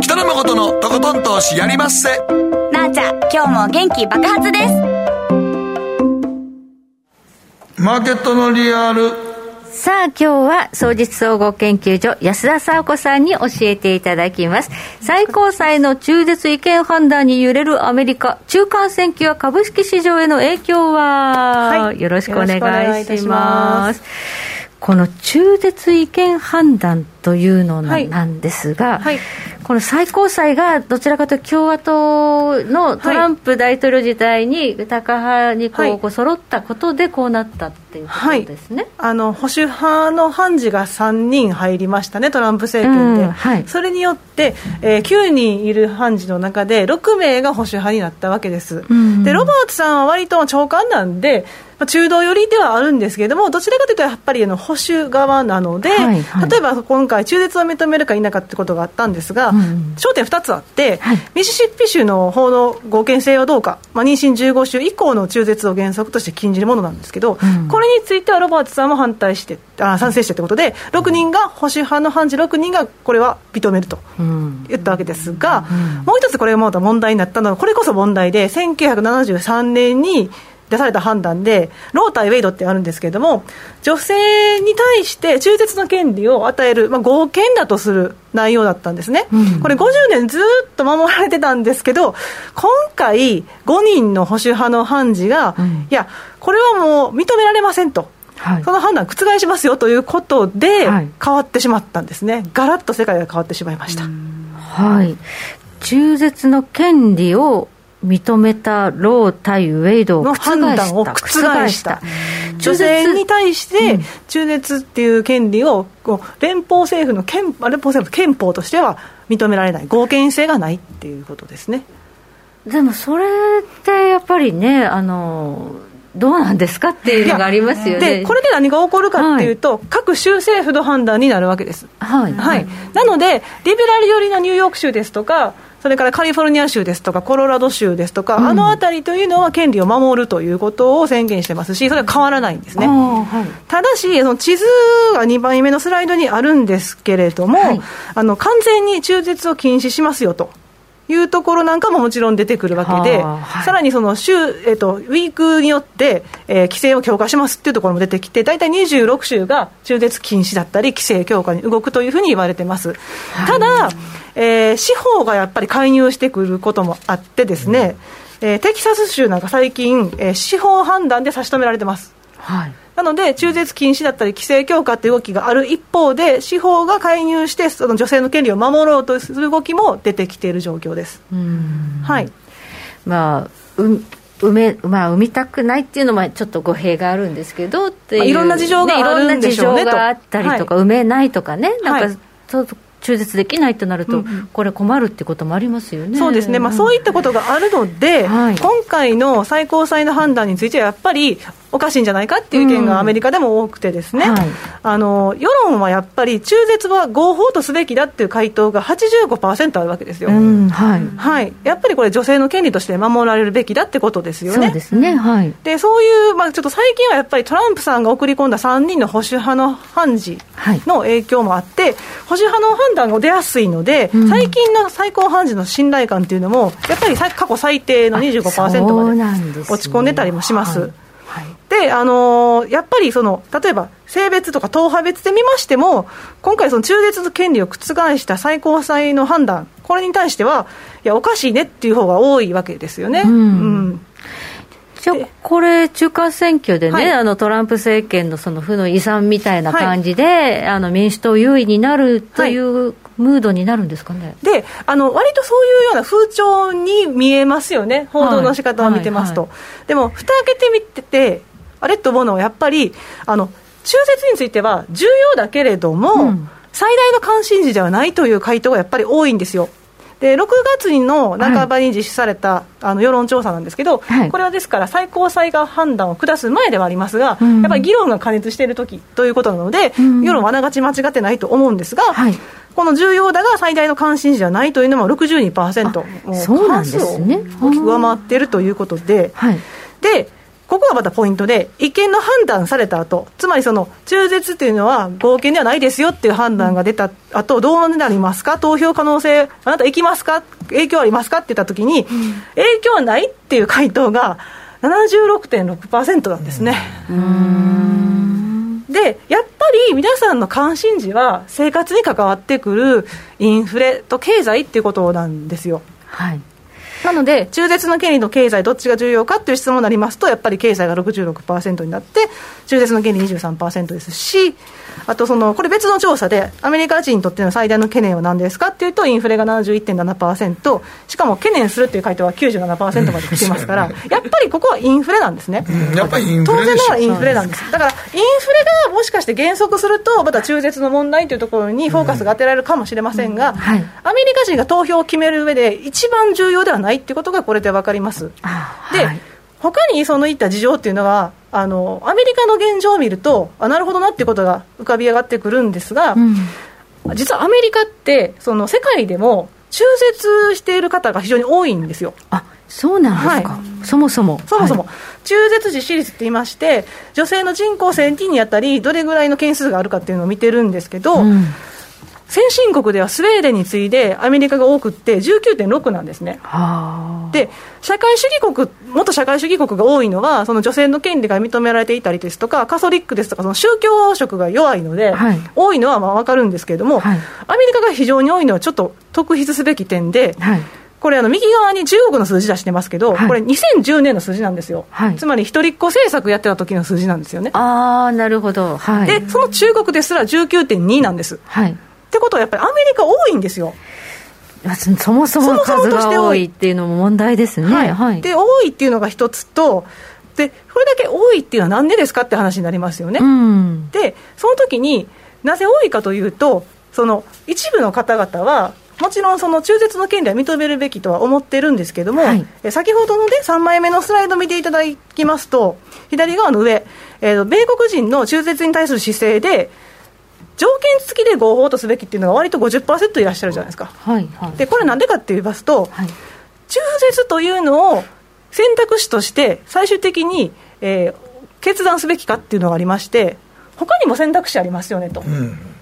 北野誠のとことん投資やりまっせ。なあちゃん今日も元気爆発です。マーケットのリアル。さあ今日は総実総合研究所安田沙子さんに教えていただきます。最高裁の中絶違憲判断に揺れるアメリカ中間選挙や株式市場への影響は、はい、よろしくお願いしますこの中絶違憲判断というのなんですが、はい。はいこの最高裁がどちらかというと共和党のトランプ大統領時代にタカ派にこう、はい、こう揃ったことでこうなったっていうことですね、はい、あの保守派の判事が3人入りましたね、トランプ政権で、うんはい、それによって、えー、9人いる判事の中で6名が保守派になったわけです。うん、でロバートさんは割と長官なんでまあ、中道寄りではあるんですけれども、どちらかというとやっぱりあの保守側なので、はいはい、例えば今回、中絶を認めるか否かってことがあったんですが、うん、焦点2つあって、はい、ミシシッピ州の法の合憲性はどうか、まあ、妊娠15週以降の中絶を原則として禁じるものなんですけど、うん、これについてはロバーツさんも反対して、あ賛成してということで、6人が、保守派の判事6人がこれは認めると言ったわけですが、うん、もう一つこれがまた問題になったのは、これこそ問題で、1973年に、出された判断で、ロータイ・ウェイドってあるんですけれども、女性に対して中絶の権利を与える、まあ、合憲だとする内容だったんですね、うん、これ、50年ずっと守られてたんですけど、今回、5人の保守派の判事が、うん、いや、これはもう認められませんと。はい、その判断覆しますよということで、変わってしまったんですね、ガラッと世界が変わってしまいました。はい、中絶の権利を認めたロー対ウェイドを覆判断を覆した女性に対して中絶っていう権利をこう連邦政府の憲連邦政府の憲法としては認められない合憲性がないっていうことですねでもそれってやっぱりねあのどうなんですかっていうのがありますよね。で、これで何が起こるかっていうと、はい、各州政府の判断になるわけです。はい。はい。なので、リベラル寄りなニューヨーク州ですとか、それからカリフォルニア州ですとか、コロラド州ですとか、うん、あの辺りというのは権利を守るということを宣言してますし、それは変わらないんですね。はい、ただし、その地図が2番目のスライドにあるんですけれども、はい、あの完全に中絶を禁止しますよと。いうところなんかももちろん出てくるわけで、はい、さらにその週、えっと、ウィークによって、えー、規制を強化しますっていうところも出てきて、大体26州が中絶禁止だったり、規制強化に動くというふうに言われてます。はい、ただ、えー、司法がやっぱり介入してくることもあってですね、うん、えー、テキサス州なんか最近、えー、司法判断で差し止められてます。はい。なので、中絶禁止だったり、規制強化っていう動きがある一方で、司法が介入して、その女性の権利を守ろうとする動きも出てきている状況です。はい。まあう埋めまあ、産みたくないっていうのもちょっと語弊があるんですけどっていろんな事情があるんでしょうね、いろんな事情があったりとか、はい、埋めないとかね、なんか、はい、そう中絶できないとなると、これ、困るってこともありますよね。そうですね、まあ、そういったことがあるので、はい、今回の最高裁の判断については、やっぱりおかしいんじゃないかっていう意見がアメリカでも多くてですね、うん。はい、あの世論はやっぱり中絶は合法とすべきだっていう回答が85%あるわけですよ、うんはい、はい、やっぱりこれ女性の権利として守られるべきだってことですよね。そうですね、はい、でそういう、まあ、ちょっと最近はやっぱりトランプさんが送り込んだ3人の保守派の判事の影響もあって、保守派の判断が出やすいので、うん、最近の最高判事の信頼感っていうのもやっぱり過去最低の25%まで落ち込んでたりもします。で、あのー、やっぱりその例えば性別とか党派別で見ましても、今回、その中絶の権利を覆した最高裁の判断、これに対しては、いや、おかしいねっていう方が多いわけですよね。うん、うんこれ、中間選挙でね、はい、あのトランプ政権のその負の遺産みたいな感じで、はい、あの民主党優位になるというムードになるんですかね。で、あの割とそういうような風潮に見えますよね、報道の仕方を見てますと。はいはいはい、でも、蓋開けてみてて、あれと思うのは、やっぱり、あの中絶については重要だけれども、うん、最大の関心事ではないという回答がやっぱり多いんですよ。で6月の半ばに実施された、はい、あの世論調査なんですけど、はい、これはですから最高裁が判断を下す前ではありますが、うん、やっぱり議論が過熱している時ということなので、うん、世論はあながち間違ってないと思うんですが、はい、この重要だが最大の関心事じゃないというのも62%、そうなんですね。大きく上回っているということで、はい、でここがまたポイントで、違憲の判断された後つまりその中絶というのは合憲ではないですよっていう判断が出た後、どうなりますか、投票可能性、あなた行きますか、影響ありますか？って言ったときに、影響はないっていう回答が76.6%なんですね。でやっぱり皆さんの関心事は生活に関わってくるインフレと経済っていうことなんですよ。はいなので、中絶の権利と経済、どっちが重要かという質問になりますと、やっぱり経済が66%になって、中絶の権利23%ですし、あとその、これ別の調査で、アメリカ人にとっての最大の懸念は何ですかっていうと、インフレが71.7%、しかも懸念するっていう回答は97%まで来てますから、やっぱりここはインフレなんですね。当然ながらインフレなんです。だから、インフレがもしかして減速すると、また中絶の問題というところにフォーカスが当てられるかもしれませんが、アメリカ人が投票を決める上で、一番重要ではないっていうことがこれで分かります。で、他にそのいった事情っていうのはあのアメリカの現状を見るとあなるほどなっていうことが浮かび上がってくるんですが、うん、実はアメリカってその世界でも中絶している方が非常に多いんですよ。あそうなんですか、はい、そもそも。そもそも、はい、中絶実施率って言いまして女性の人口1000人にあたりどれぐらいの件数があるかっていうのを見てるんですけど、うん先進国ではスウェーデンに次いでアメリカが多くって19.6なんですね。で社会主義国元社会主義国が多いのはその女性の権利が認められていたりですとかカソリックですとかその宗教色が弱いので、はい、多いのはまあ分かるんですけれども、はい、アメリカが非常に多いのはちょっと特筆すべき点で。はい。これあの右側に中国の数字出してますけど、はい、これ2010年の数字なんですよ、はい、つまり一人っ子政策やってた時の数字なんですよね。ああなるほど、はい、でその中国ですら19.2なんです、はい、ってことはやっぱりアメリカ多いんですよ。そもそも数が多いっていうのも問題ですね。はいはい、で多いっていうのが一つとでこれだけ多いっていうのはなんでですかって話になりますよね。うん、でその時になぜ多いかというとその一部の方々はもちろんその中絶の権利は認めるべきとは思ってるんですけれども、はい、先ほどの、ね、3枚目のスライド見ていただきますと左側の上、えー、米国人の中絶に対する姿勢で条件付きで合法とすべきっていうのが割と50%いらっしゃるじゃないですか。はいはい、でこれなんでかって言いますと、はい、中絶というのを選択肢として最終的に、えー、決断すべきかっていうのがありまして他にも選択肢ありますよねと。うん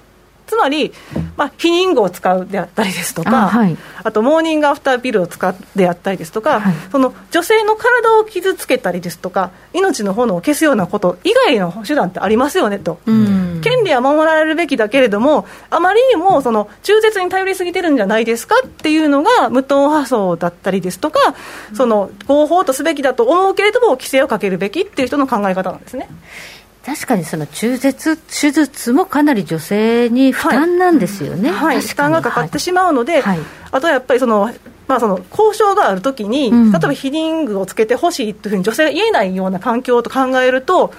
つまり、まあ、避妊具を使うであったりですとか、あはい、あとモーニングアフターピルを使うであったりですとか、はい、その女性の体を傷つけたりですとか、命の炎を消すようなこと以外の手段ってありますよねと、権利は守られるべきだけれども、あまりにもその中絶に頼りすぎてるんじゃないですかっていうのが無党派層だったりですとか、その合法とすべきだと思うけれども、規制をかけるべきっていう人の考え方なんですね。確かにその中絶手術もかなり女性に負担なんですよね、はい、はい、負担がかかってしまうので、はい、あとはやっぱりその、まあ、その交渉があるときに、うん、例えば避妊具をつけてほしいというふうに女性が言えないような環境と考えると、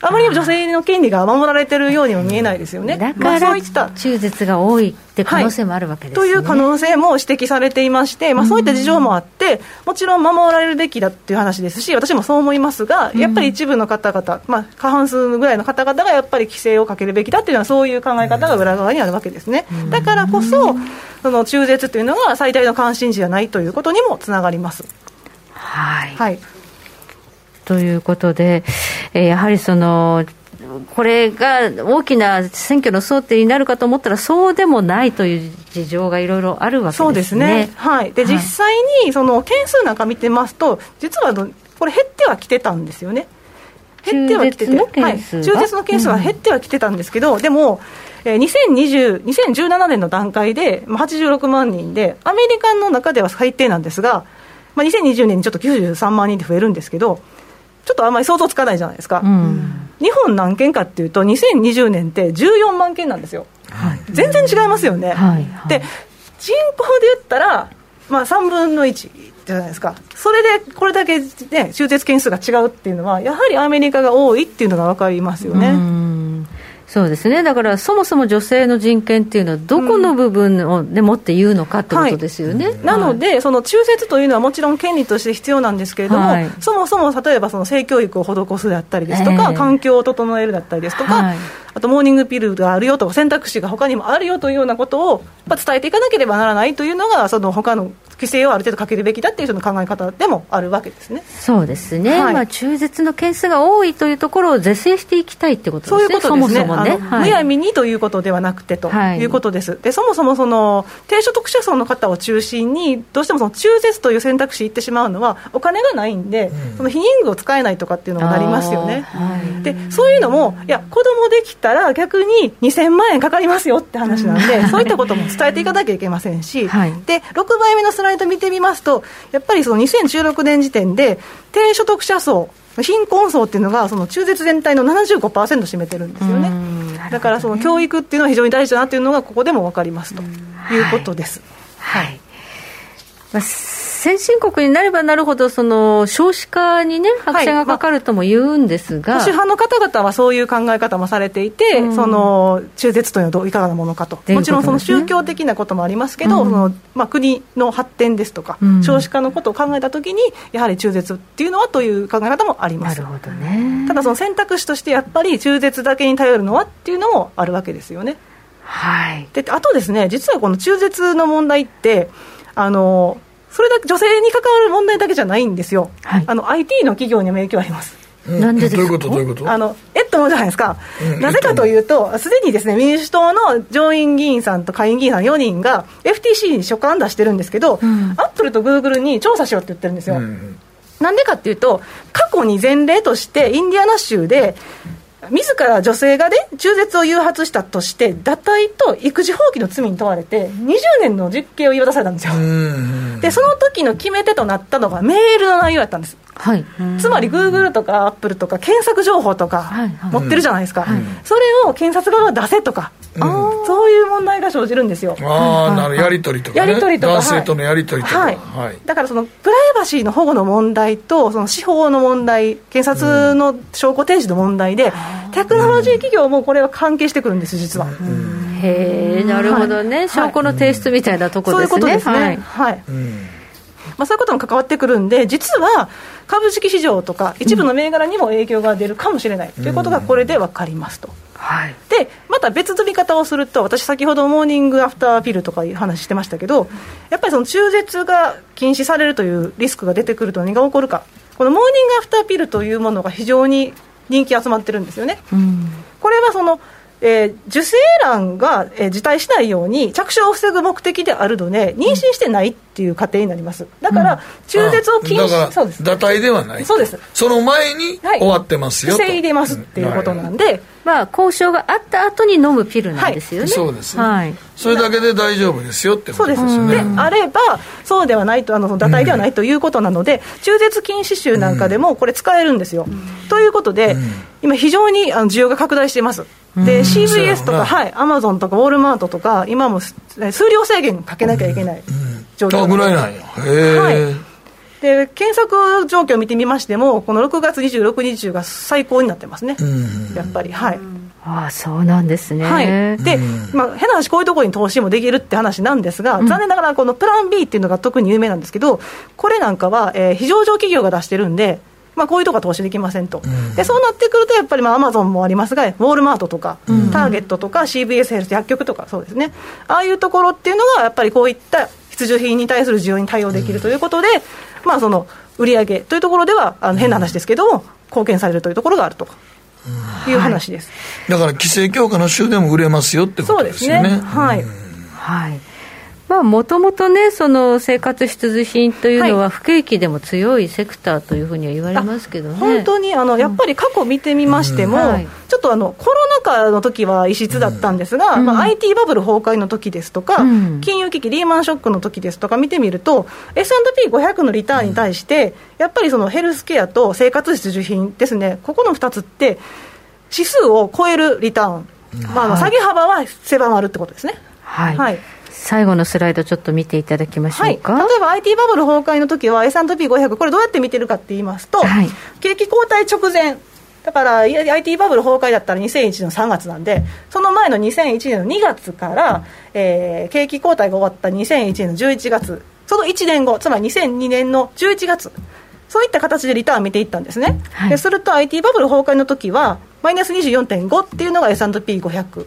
あまり女性の権利が守られてるようにも見えないですよね。だから、中絶が多いって可能性もあるわけです、ねはい、という可能性も指摘されていまして、まあ、そういった事情もあって、もちろん守られるべきだっていう話ですし、私もそう思いますが、やっぱり一部の方々、まあ、過半数ぐらいの方々がやっぱり規制をかけるべきだっていうのは、そういう考え方が裏側にあるわけですね。だからこそ、その中絶というのが最大の関心事じゃないということにもつながります。はい、はいということで、えー、やはりそのこれが大きな選挙の争点になるかと思ったら、そうでもないという事情がいろいろあるわけですね。そうですね。はい、で、実際にその件数なんか見てますと、実はこれ、減ってはきてたんですよね。減ってはきてて、はい、中絶の件数は減ってはきてたんですけど、うん、でも、えー、2020 2017年の段階で、まあ、86万人で、アメリカの中では最低なんですが、まあ、2020年にちょっと93万人で増えるんですけど、ちょっとあんまり想像つかないじゃないですか、うん、日本何件かっていうと、2020年って14万件なんですよ、はい、全然違いますよね。はい。はい、で人口で言ったら、まあ、3分の1じゃないですか、それでこれだけ、ね、中絶件数が違うっていうのは、やはりアメリカが多いっていうのが分かりますよね。そうですね。だからそもそも女性の人権っていうのは、どこの部分をでもって言うのかってことですよね、はい、なので、その中絶というのはもちろん権利として必要なんですけれども、はい、そもそも例えばその性教育を施すであったりですとか、えー、環境を整えるだったりですとか、はい。あとモーニングピルがあるよとか、選択肢が他にもあるよというようなことを伝えていかなければならないというのが、その他の規制をある程度かけるべきだっていうの考え方でもあるわけですね。そうですね、はい、まあ、中絶の件数が多いというところを是正していきたいってことですね、そういうことですね、そもそもね、はい、むやみにということではなくてとい。うことです、でそもそもその低所得者層の方を中心に、どうしてもその中絶という選択肢いってしまうのは、お金がないんで、うん、その避妊具を使えないとかっていうのがなりますよね、でそういうのも、いや、子供できたら逆に2000万円かかりますよって話なんで、*laughs* そういったことも伝えていかなきゃいけませんし、で6倍目のスライド見てみますと、やっぱりその2016年時点で、低所得者層、貧困層っていうのが、その中絶全体の75%占めてるんですよね。だからその教育っていうのは非常に大事だなっていうのが、ここでも分かりますということです。はい、はい先進国になればなるほど、その少子化にね、拍車がかかるとも言うんですが、はいまあ、保守派の方々はそういう考え方もされていて、うん、その中絶というのはいかがなものかと、もちろんその宗教的なこともありますけど、うん、そのまあ、国の発展ですとか、うん、少子化のことを考えたときに、やはり中絶っていうのはという考え方もあります。なるほどね、ただ、その選択肢としてやっぱり中絶だけに頼るのはっていうのもあるわけですよね。はい、であとですね、実はこの中絶の問題って、あのそれだけ女性に関わる問題だけじゃないんですよ、はい、あの IT の企業にも影響あります。なんでですか？どういうこと？どういうこと？あのえっともじゃないですか、うん、なぜかというと、すでにですね民主党の上院議員さんと下院議員さん4人が FTC に書簡出してるんですけど、うん、アップルとグーグルに調査しろって言ってるんですよ。うん。なんでかっていうと、過去に前例として、インディアナ州で、自ら女性がね、中絶を誘発したとして、堕胎と育児放棄の罪に問われて、20年の実刑を言い渡されたんですよ。で、その時の決め手となったのが、メールの内容やったんです。はい、つまり、グーグルとかアップルとか、検索情報とか持ってるじゃないですか、はいはい、それを検察側が出せとか、うん、そういう問題が生じるんですよ。あなるやり取りとか、ね、やり取りとか男性とのやり取りとか、はい。だからそのプライバシーの保護の問題と、その司法の問題、検察の証拠提示の問題で、テクノロジー企業もこれは関係してくるんです、実は。へえ、なるほどね、証拠の提出みたいなところですね。そういうことですね。はい、まあ、そういうことも関わってくるんで、実は株式市場とか、一部の銘柄にも影響が出るかもしれない。ということが、これで分かりますと。はい、でまた別の見方をすると、私、先ほどモーニングアフターピルとかいう話してましたけど、やっぱりその中絶が禁止されるというリスクが出てくると何が起こるか、このモーニングアフターピルというものが非常に人気集まってるんですよね。うん、これはそのえー、受精卵が、えー、受胎しないように着床を防ぐ目的であるので妊娠してないっていう過程になります。だから、中絶を禁止そうです。堕胎ではない。そうです。その前に終わってますよ、はい、防いでますっていうことなんで、はい、まあ、交渉があった後に飲むピルなんですよね、はい、そうです、はい、それだけで大丈夫ですよってことですよね。そうです。であればそうではないとあの堕胎ではないということなので、中絶禁止州なんかでもこれ使えるんですよ、ということで、今非常にあの需要が拡大しています。で CVS とか、はい、アマゾンとかウォールマートとか、今も数量制限かけなきゃいけない状況ぐらいなんや、はい、で検索状況を見てみましても、この6月26日が最高になってますね、やっぱり。はい。ああそうなんですね、はい、で、まあ、変な話、こういうところに投資もできるって話なんですが、うん、残念ながら、このプラン B っていうのが特に有名なんですけど、これなんかは、えー、非上場企業が出してるんで、まあ、こういうところは投資できませんと、うん、でそうなってくると、やっぱりアマゾンもありますが、ウォールマートとか、うん、ターゲットとか、CBS ヘルス、薬局とか、そうですね、ああいうところっていうのが、やっぱりこういった必需品に対する需要に対応できるということで、まあ、その売上というところでは、あの変な話ですけども、貢献されるというところがあると。いう話です、だから規制強化の州でも売れますよってことですよね。そうですね。はい、はい。まあ、もともとね、その生活必需品というのは、不景気でも強いセクターというふうには言われますけどね。本当にあの、やっぱり過去見てみましても、うん。はい、ちょっとあのコロナ禍の時は異質だったんですが、うん、まあ、IT バブル崩壊の時ですとか、うん、金融危機、リーマンショックの時ですとか見てみると、S&P500 のリターンに対して、やっぱりそのヘルスケアと生活必需品ですね、ここの2つって、指数を超えるリターン、まあ、下げ幅は狭まるってことですね。はい、はい最後のスライドちょっと見ていただきましょうか、はい、例えば IT バブル崩壊の時は S&P500 これどうやって見てるかって言いますと、はい、景気後退直前だから IT バブル崩壊だったら2001年の3月なんでその前の2001年の2月から、えー、景気後退が終わった2001年の11月その1年後つまり2002年の11月そういった形でリターン見ていったんですね、はい、ですると IT バブル崩壊の時はマイナス24.5っていうのが S&P500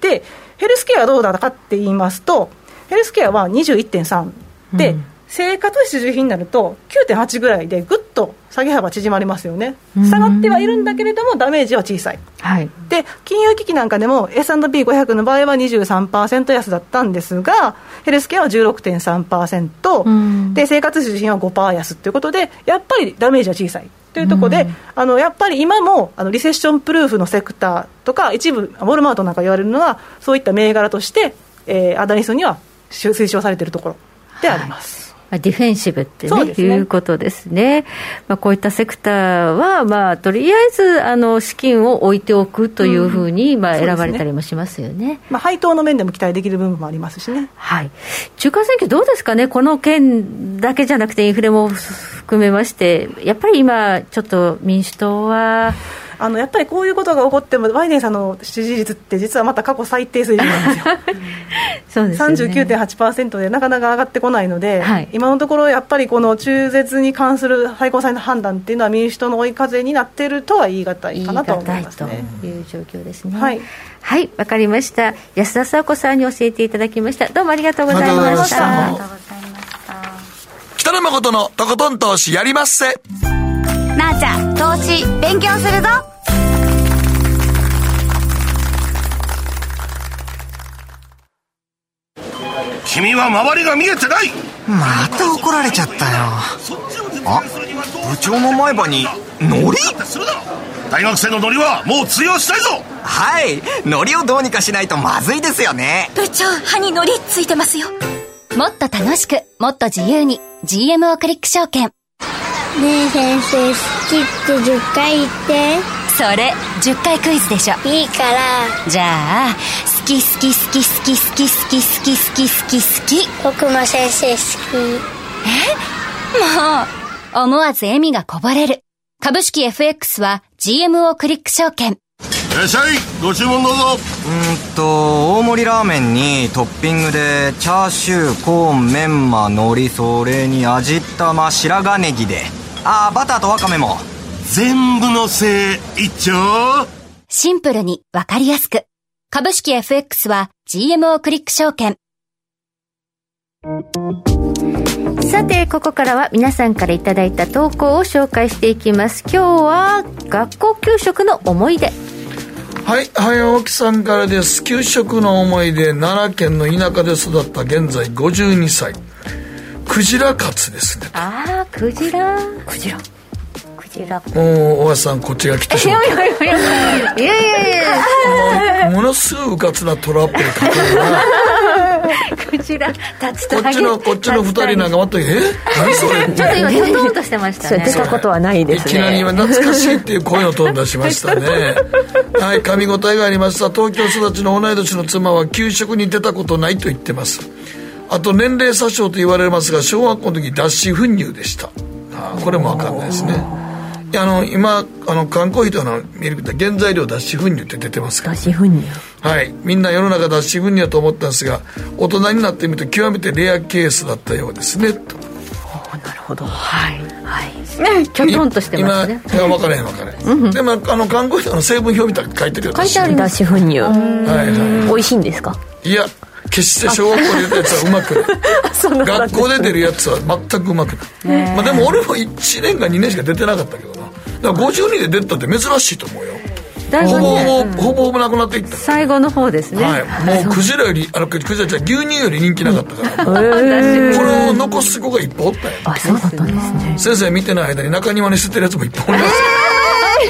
でヘルスケアはどうだったかって言いますとヘルスケアは21.3で、うん。生活必需品になると9.8ぐらいでぐっと下げ幅縮まりますよね。下がってはいるんだけれどもダメージは小さい、はい、で金融危機なんかでも S&P500 の場合は23%安だったんですがヘルスケアは16.3%で生活必需品は5%安ということでやっぱりダメージは小さい。というところで、あのやっぱり今もあのリセッションプルーフのセクターとか一部ウォルマートなんか言われるのはそういった銘柄として、えー、アダニスには推奨されているところであります。はいディフェンシブってね、ねいうことですね。まあ、こういったセクターは、まあ、とりあえず、あの、資金を置いておくというふうに、まあ、選ばれたりもしますよね。ねまあ、配当の面でも期待できる部分もありますしね。はい。中間選挙どうですかね？この件だけじゃなくて、インフレも含めまして、やっぱり今、ちょっと民主党は、あのやっぱりこういうことが起こっても、バイデンさんの支持率って、実はまた過去最低水準なんですよ、*laughs* そうですね、39.8%でなかなか上がってこないので、はい、今のところ、やっぱりこの中絶に関する最高裁の判断っていうのは、民主党の追い風になっているとは言い難いかなと思いますね。という状況ですね。はいはい、わかりました。安田佐子さんに教えていただきました。どうもありがとうございました。ありがとうございました。北野誠のとことん投資やりまっせ。なあちゃん、投資勉強するぞ。君は周りが見えてない。また怒られちゃったよ。あ部長の前歯にノリ大学生のノリはもう通用したいぞ。はい。ノリをどうにかしないとまずいですよね。部長歯にノリついてますよ。もっと楽しくもっと自由に GMO クリック証券ねえ先生好きって10回言って。それ10回クイズでしょ。いいから。じゃあ好き好き好き好き好き好き好き好き好き好き僕も先生好き。え？もう思わず笑みがこぼれる。株式 FX は GMO クリック証券。いらっしゃいご注文どうぞ。うんと大盛りラーメンにトッピングでチャーシューコーンメンマ海苔それに味玉白髪ネギでああバターとワカメも全部のせい一丁シンプルにわかりやすく株式 FX は GMO クリック証券。さて、ここからは皆さんからいただいた投稿を紹介していきます。今日は学校給食の思い出。はい、早起きさんからです。給食の思い出、奈良県の田舎で育った現在52歳。クジラカツですね。ああ、クジラ。クジラ。ちらもう大橋さんこっちが来てしまった。いやいやいやいや。いやものすごいうかつなトラップでかけるなこちら立つとこっちのこっちの二人なんか待ってえ？何それ？ちょっと今ちょっととしてましたね出たことはないですね。いきなり今懐かしいっていう声のトーン出しましたね。はい噛み応えがありました。東京育ちの同い年の妻は給食に出たことないと言ってますあと年齢詐称と言われますが小学校の時脱脂粉乳でした。あこれも分かんないですね。あの今あの缶コーヒーとのミルクって原材料脱脂粉乳って出てますから脱脂粉乳。はい。みんな世の中脱脂粉乳だと思ったんですが大人になってみると極めてレアケースだったようですね。となるほど。はい。はい。きょとんとしてますね。今分からへん分からへん、うん、でもあの缶コーヒーの成分表みたいに書いてるよ書いてある脱脂粉乳。はいはい。美味しいんですか？いや決して小学校で出たやつはうまく *laughs* ない。学校で出るやつは全くうまくない、まあ、でも俺も1年か2年しか出てなかったけどな。だから52で出たって珍しいと思うよ。ほぼほぼほぼほぼなくなっていった。最後の方ですね。はい。もうクジラよりあのクジラじゃ牛乳より人気なかったから、*laughs* うん、これを残す子がいっぱいおったんやあそうだったんですね。先生見てない間に中庭に捨てるやつもいっぱいおります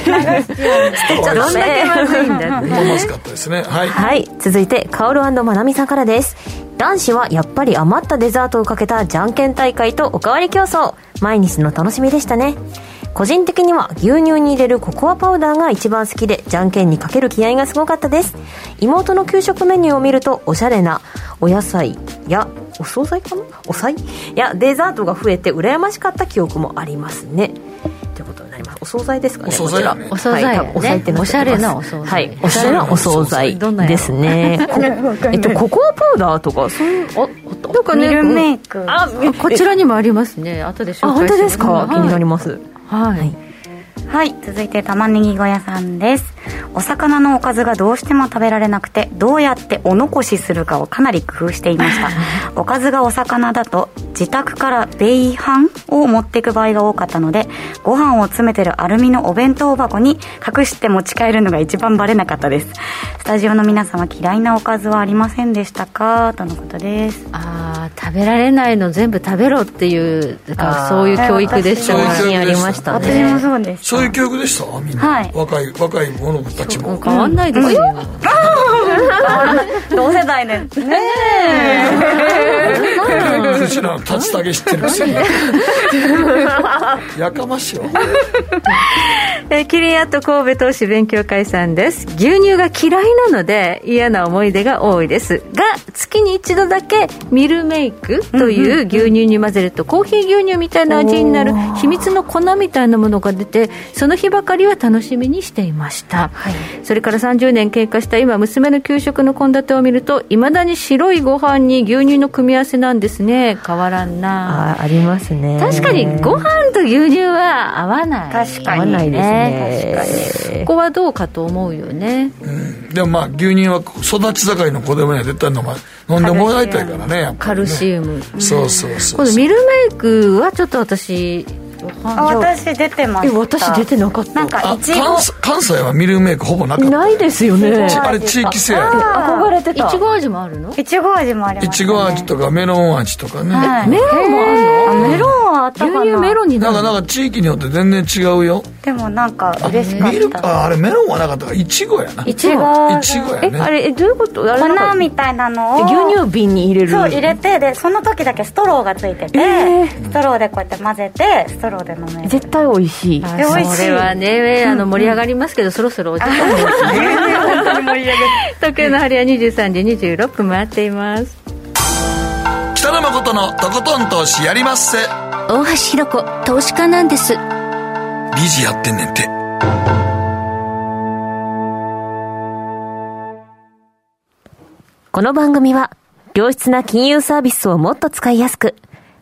どんだけまずいんだまずかったですね。はい、はい、続いてカオルまなみさんからです。男子はやっぱり余ったデザートをかけたじゃんけん大会とおかわり競争。毎日の楽しみでしたね。個人的には牛乳に入れるココアパウダーが一番好きでじゃんけんにかける気合がすごかったです。妹の給食メニューを見るとおしゃれなお野菜やお惣菜かな？お菜？やデザートが増えて羨ましかった記憶もありますねます。お惣菜ですかねお惣菜、ね、お惣菜、はい、お菜っておしゃれなお惣菜。はいおしゃれなお惣菜ですね。*laughs* えっとココアパウダーとかそういうあなんかねミルメイク。あこちらにもありますね。後で紹介あ本当ですか、気になります。はい、はい、続いて玉ねぎ小屋さんです。お魚のおかずがどうしても食べられなくてどうやってお残しするかをかなり工夫していました。*laughs* おかずがお魚だと自宅から米飯を持っていく場合が多かったのでご飯を詰めてるアルミのお弁当箱に隠して持ち帰るのが一番バレなかったです。スタジオの皆様嫌いなおかずはありませんでしたか？とのことです。ああ食べられないの全部食べろっていうかそういう教育でしたねありましたね。私もそうです。そういう教育でした？みんな、はい、若い若い者たちも。変わんないですよ、*laughs* 同世代でねえ竜田毛知ってるくせにやかましいわ。*laughs* えキリンアット神戸投資勉強会さんです。牛乳が嫌いなので嫌な思い出が多いです。が月に一度だけミルメイクという牛乳に混ぜるとコーヒー牛乳みたいな味になる秘密の粉みたいなものが出てその日ばかりは楽しみにしていました、はい、それから30年経過した今娘の給食の献立を見るといまだに白いご飯に牛乳の組み合わせなんですね。変わらんな。あありますね。確かにご飯と牛乳は合わない確かに合わないですね。確かに。ここはどうかと思うよね、うん、でもまあ牛乳は育ち盛りの子供には絶対飲ま飲んでもらいたいからね、ね、カルシウム、そうそうそうこのミルメイクはちょっと私私出てまし私出てなかった。なんか関西はミルメイクほぼなかった。ないですよね。あれ地域性。憧れてた。いちご味もあるの？いちご味もあります、いちご味とかメロン味とかね、メロンもあるの？メロンはあったかな。牛乳メロンになるなんかなんか地域によって全然違うよ。でもなんか嬉しかった。あれメロンはなかったか。らいちごやな。いちごいちごやね。あれどういうこと？粉みたいなのを。牛乳瓶に入れる。そう入れてでその時だけストローがついてて、ストローでこうやって混ぜてストローで飲める。絶対美味しい。美味しい。それはねあの盛り上がりますけど、そろそろお時間ですね。本当に盛り上げ時計の針は23時26分回っています。北野誠のとことん投資やりまっせ。大橋ひろ子投資家なんです。理事やってんねんて。この番組は良質な金融サービスをもっと使いやすく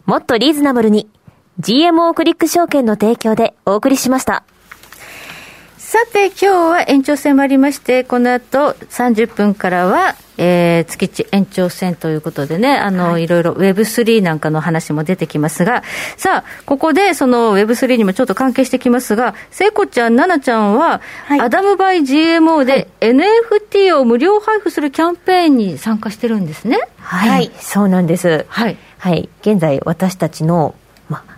もっとリーズナブルに GMO クリック証券の提供でお送りしました。さて、今日は延長戦もありまして、この後30分からは、えー、月地延長戦ということでね、あの、はい、いろいろ Web3 なんかの話も出てきますが、さあ、ここでその Web3 にもちょっと関係してきますが、聖子ちゃん、奈々ちゃんは、はい、アダムバイ GMO で NFT を無料配布するキャンペーンに参加してるんですね。はい、はい、そうなんです。はい。はい。現在、私たちの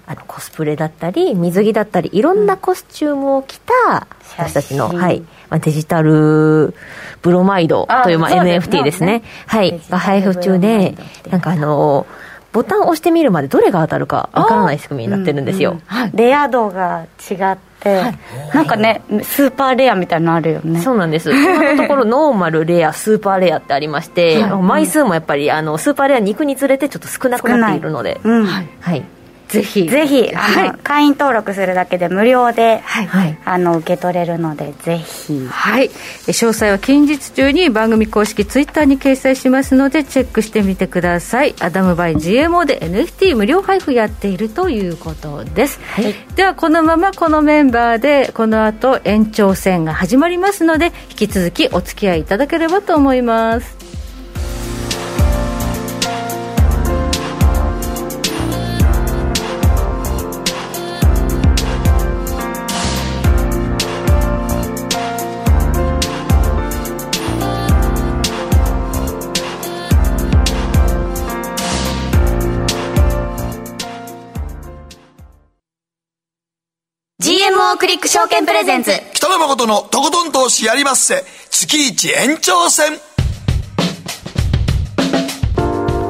あのコスプレだったり水着だったりいろんなコスチュームを着た私たちの、はい。まあ、デジタルブロマイドというまあ NFT ですね、ね、はい。が配布中でなんかあのボタンを押してみるまでどれが当たるかわからない仕組みになってるんですよ、うんうん、レア度が違ってはい、なんかねスーパーレアみたいなのあるよね。そうなんです。*laughs* 今のところノーマルレアスーパーレアってありまして、はい、枚数もやっぱりあのスーパーレアに行くにつれてちょっと少なくなっているので、うん、はい、はいぜひ。ぜひはい、会員登録するだけで無料で、はい、あの受け取れるのでぜひ。はい。詳細は近日中に番組公式ツイッターに掲載しますのでチェックしてみてください。 Adam by GMO で NFT 無料配布やっているということです、はい、ではこのままこのメンバーでこの後延長戦が始まりますので引き続きお付き合いいただければと思いますクリック証券プレゼンツ。北野誠のとことん投資やりまっせ。月一延長戦。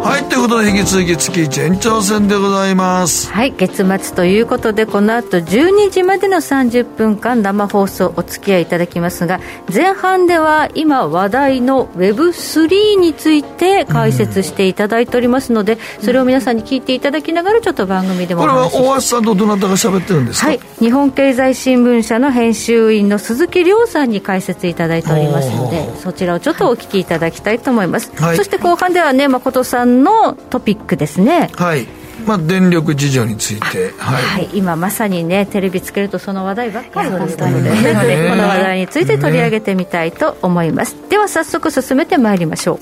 はいということで引き続き月一延長戦でございます。はい月末ということでこの後12時までの30分間生放送お付き合いいただきますが前半では今話題の Web3 について解説していただいておりますので、それを皆さんに聞いていただきながらちょっと番組でもこれは大橋さんとどなたが喋ってるんですか？はい。日本経済新聞社の編集員の鈴木亮さんに解説いただいておりますのでそちらをちょっとお聞きいただきたいと思います、はい、そして後半ではね誠さんのトピックですね。はい。まあ、電力事情について、はい、はい、今まさにねテレビつけるとその話題ばっかりですので、ね、*laughs* この話題について取り上げてみたいと思います、では早速進めてまいりましょう。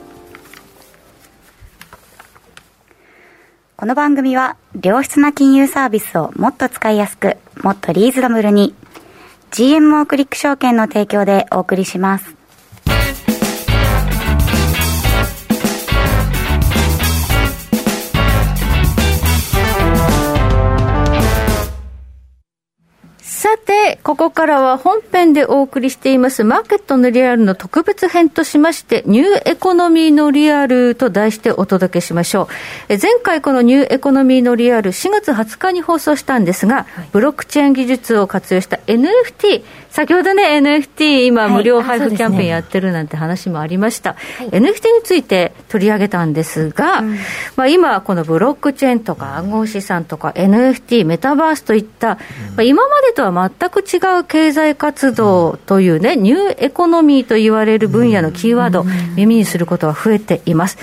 この番組は良質な金融サービスをもっと使いやすくもっとリーズナブルに。GMO クリック証券の提供でお送りしますさて、ここからは本編でお送りしていますマーケットのリアルの特別編としまして、ニューエコノミーのリアルと題してお届けしましょう。え前回このニューエコノミーのリアル4月20日に放送したんですが、ブロックチェーン技術を活用した NFT、先ほどね、NFT 今無料配布キャンペーンやってるなんて話もありました。はい。ね、NFT について取り上げたんですが、うん、まあ今このブロックチェーンとか暗号資産とか NFT、メタバースといった、まあ、今までとは全く違う経済活動というね、ニューエコノミーと言われる分野のキーワード、耳にすることが増えています。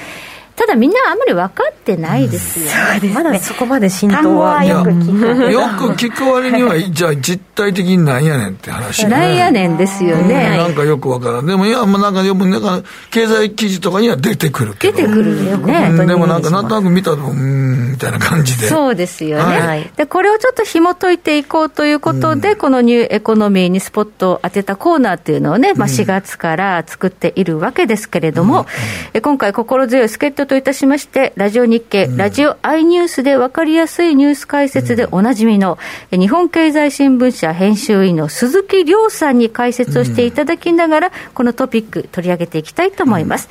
ただみんなあんまり分かってないですよ、ね、まだそこまで浸透は。よく聞く。よく聞く割にはじゃあ実態的になんやねんって話、ね、なんやねんですよね、なんかよく分からん。でもいや、まあ、なんかよくなんか経済記事とかには出てくるけど。出てくるよねでもなんかなんとなく見たらうんみたいな感じで。そうですよね、はい、でこれをちょっと紐解いていこうということで、うん、このニューエコノミーにスポットを当てたコーナーっていうのをね、まあ、4月から作っているわけですけれども、うん、今回心強い助っ人といたしましてラジオ日経、うん、ラジオアイニュースで分かりやすいニュース解説でおなじみの、うん、日本経済新聞社編集員の鈴木亮さんに解説をしていただきながら、このトピック取り上げていきたいと思います。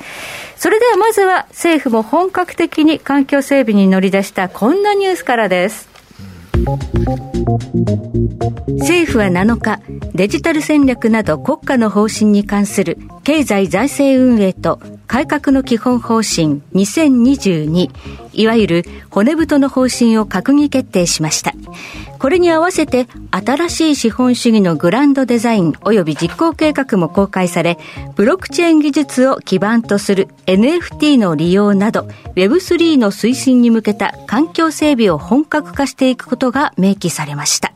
それではまずは政府も本格的に環境整備に乗り出したこんなニュースからです。政府は7日、デジタル戦略など国家の方針に関する経済財政運営と改革の基本方針2022、いわゆる骨太の方針を閣議決定しました。これに合わせて新しい資本主義のグランドデザイン及び実行計画も公開され、ブロックチェーン技術を基盤とする NFT の利用など Web3 の推進に向けた環境整備を本格化していくことが明記されました。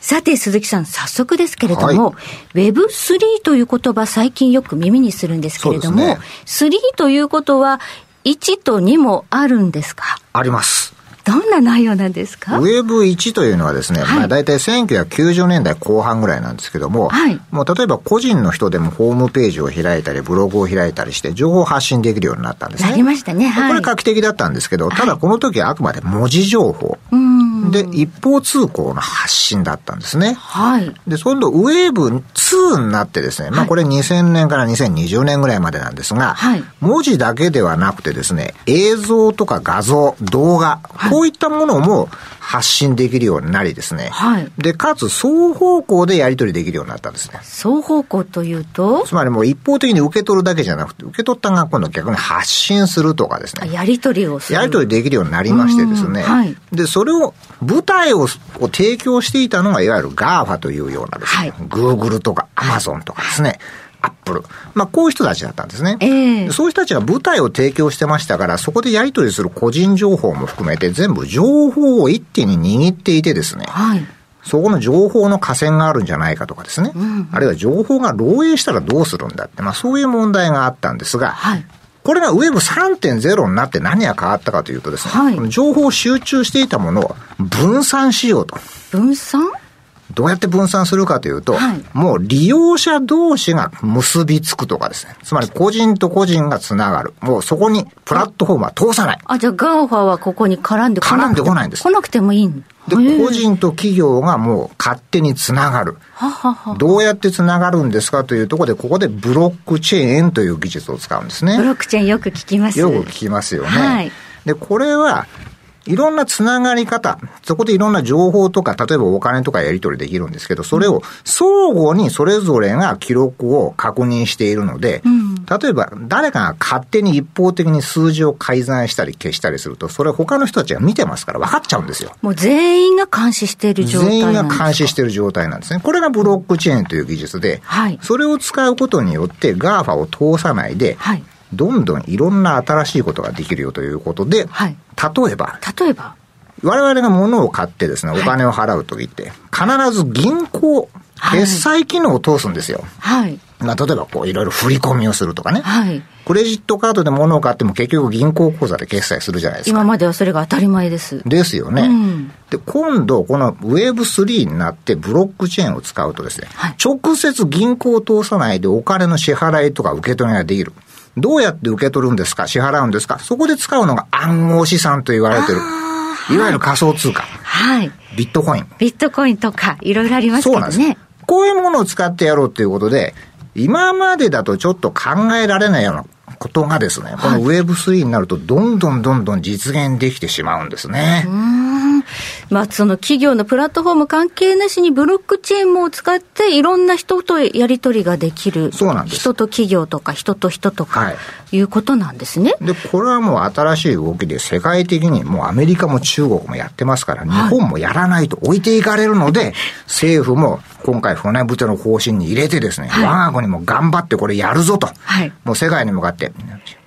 さて、鈴木さん、早速ですけれども、はい、Web3 という言葉、最近よく耳にするんですけれども、ね、3ということは、1と2もあるんですか？あります。どんな内容なんですか？ウェブ1というのはですね、はい、まあ大体1990年代後半ぐらいなんですけども、はい、もう例えば個人の人でもホームページを開いたり、ブログを開いたりして、情報を発信できるようになったんですね。なりましたね。はい、これ画期的だったんですけど、ただこの時はあくまで文字情報。で、一方通行の発信だったんですね。はい。で、今度ウェーブ2になってですね、まあこれ2000年から2020年ぐらいまでなんですが、はい、文字だけではなくてですね、映像とか画像、動画、こういったものも発信できるようになりですね。はい。で、かつ双方向でやり取りできるようになったんですね。双方向というと？つまりもう一方的に受け取るだけじゃなくて、受け取ったが今度逆に発信するとかですね。やり取りをする。やり取りできるようになりましてですね。はい。で、それを、舞台を提供していたのがいわゆる GAFA というようなですね、はい、Google とか Amazon とかですね。アップル。まあ、こういう人たちだったんですね。えー、そういう人たちが舞台を提供してましたから、そこでやり取りする個人情報も含めて、全部情報を一手に握っていてですね。はい。そこの情報の河川があるんじゃないかとかですね。うん、あるいは情報が漏洩したらどうするんだって、まあそういう問題があったんですが、はい、これが Web3.0 になって何が変わったかというとですね、はい、情報を集中していたものを分散しようと。分散？どうやって分散するかというと、はい、もう利用者同士が結びつくとかですね。つまり個人と個人がつながる。もうそこにプラットフォームは通さない。あ、じゃあ GAFA はここに絡んでこな絡んでこないんです。来なくてもいいんで、個人と企業がもう勝手につながる。どうやってつながるんですかというところで、ここでブロックチェーンという技術を使うんですね。ブロックチェーンよく聞きます。よく聞きますよね。はい、で、これは、いろんなつながり方、そこでいろんな情報とか、例えばお金とかやり取りできるんですけど、それを相互にそれぞれが記録を確認しているので、うん、例えば誰かが勝手に一方的に数字を改ざんしたり消したりすると、それ他の人たちが見てますから分かっちゃうんですよ。もう全員が監視している状態全員が監視している状態なんですね。これがブロックチェーンという技術で、はい、それを使うことによって GAFA を通さないで、はいどんどんいろんな新しいことができるよということで、はい、例えば、例えば？我々が物を買ってですね、お金を払うときって、必ず銀行、決済機能を通すんですよ。はい。まあ、例えばこういろいろ振り込みをするとかね。はい。クレジットカードで物を買っても結局銀行口座で決済するじゃないですか。今まではそれが当たり前です。ですよね。うん、で、今度この Web3 になってブロックチェーンを使うとですね、はい、直接銀行を通さないでお金の支払いとか受け取りができる。どうやって受け取るんですか？支払うんですか？そこで使うのが暗号資産と言われてる。いわゆる仮想通貨。はい。ビットコイン。ビットコインとか、いろいろありますけどね。そうなんです。こういうものを使ってやろうということで、今までだとちょっと考えられないようなことがですね、この Web3 になるとどんどんどんどん実現できてしまうんですね。まあ、その企業のプラットフォーム関係なしにブロックチェーンも使っていろんな人とやり取りができる。そうなんです。人と企業とか人と人とか、はい、いうことなんですね。で、これはもう新しい動きで世界的にもうアメリカも中国もやってますから、日本もやらないと置いていかれるので、はい、政府も今回船太の方針に入れてですね、はい、我が国も頑張ってこれやるぞと、はい、もう世界に向かって、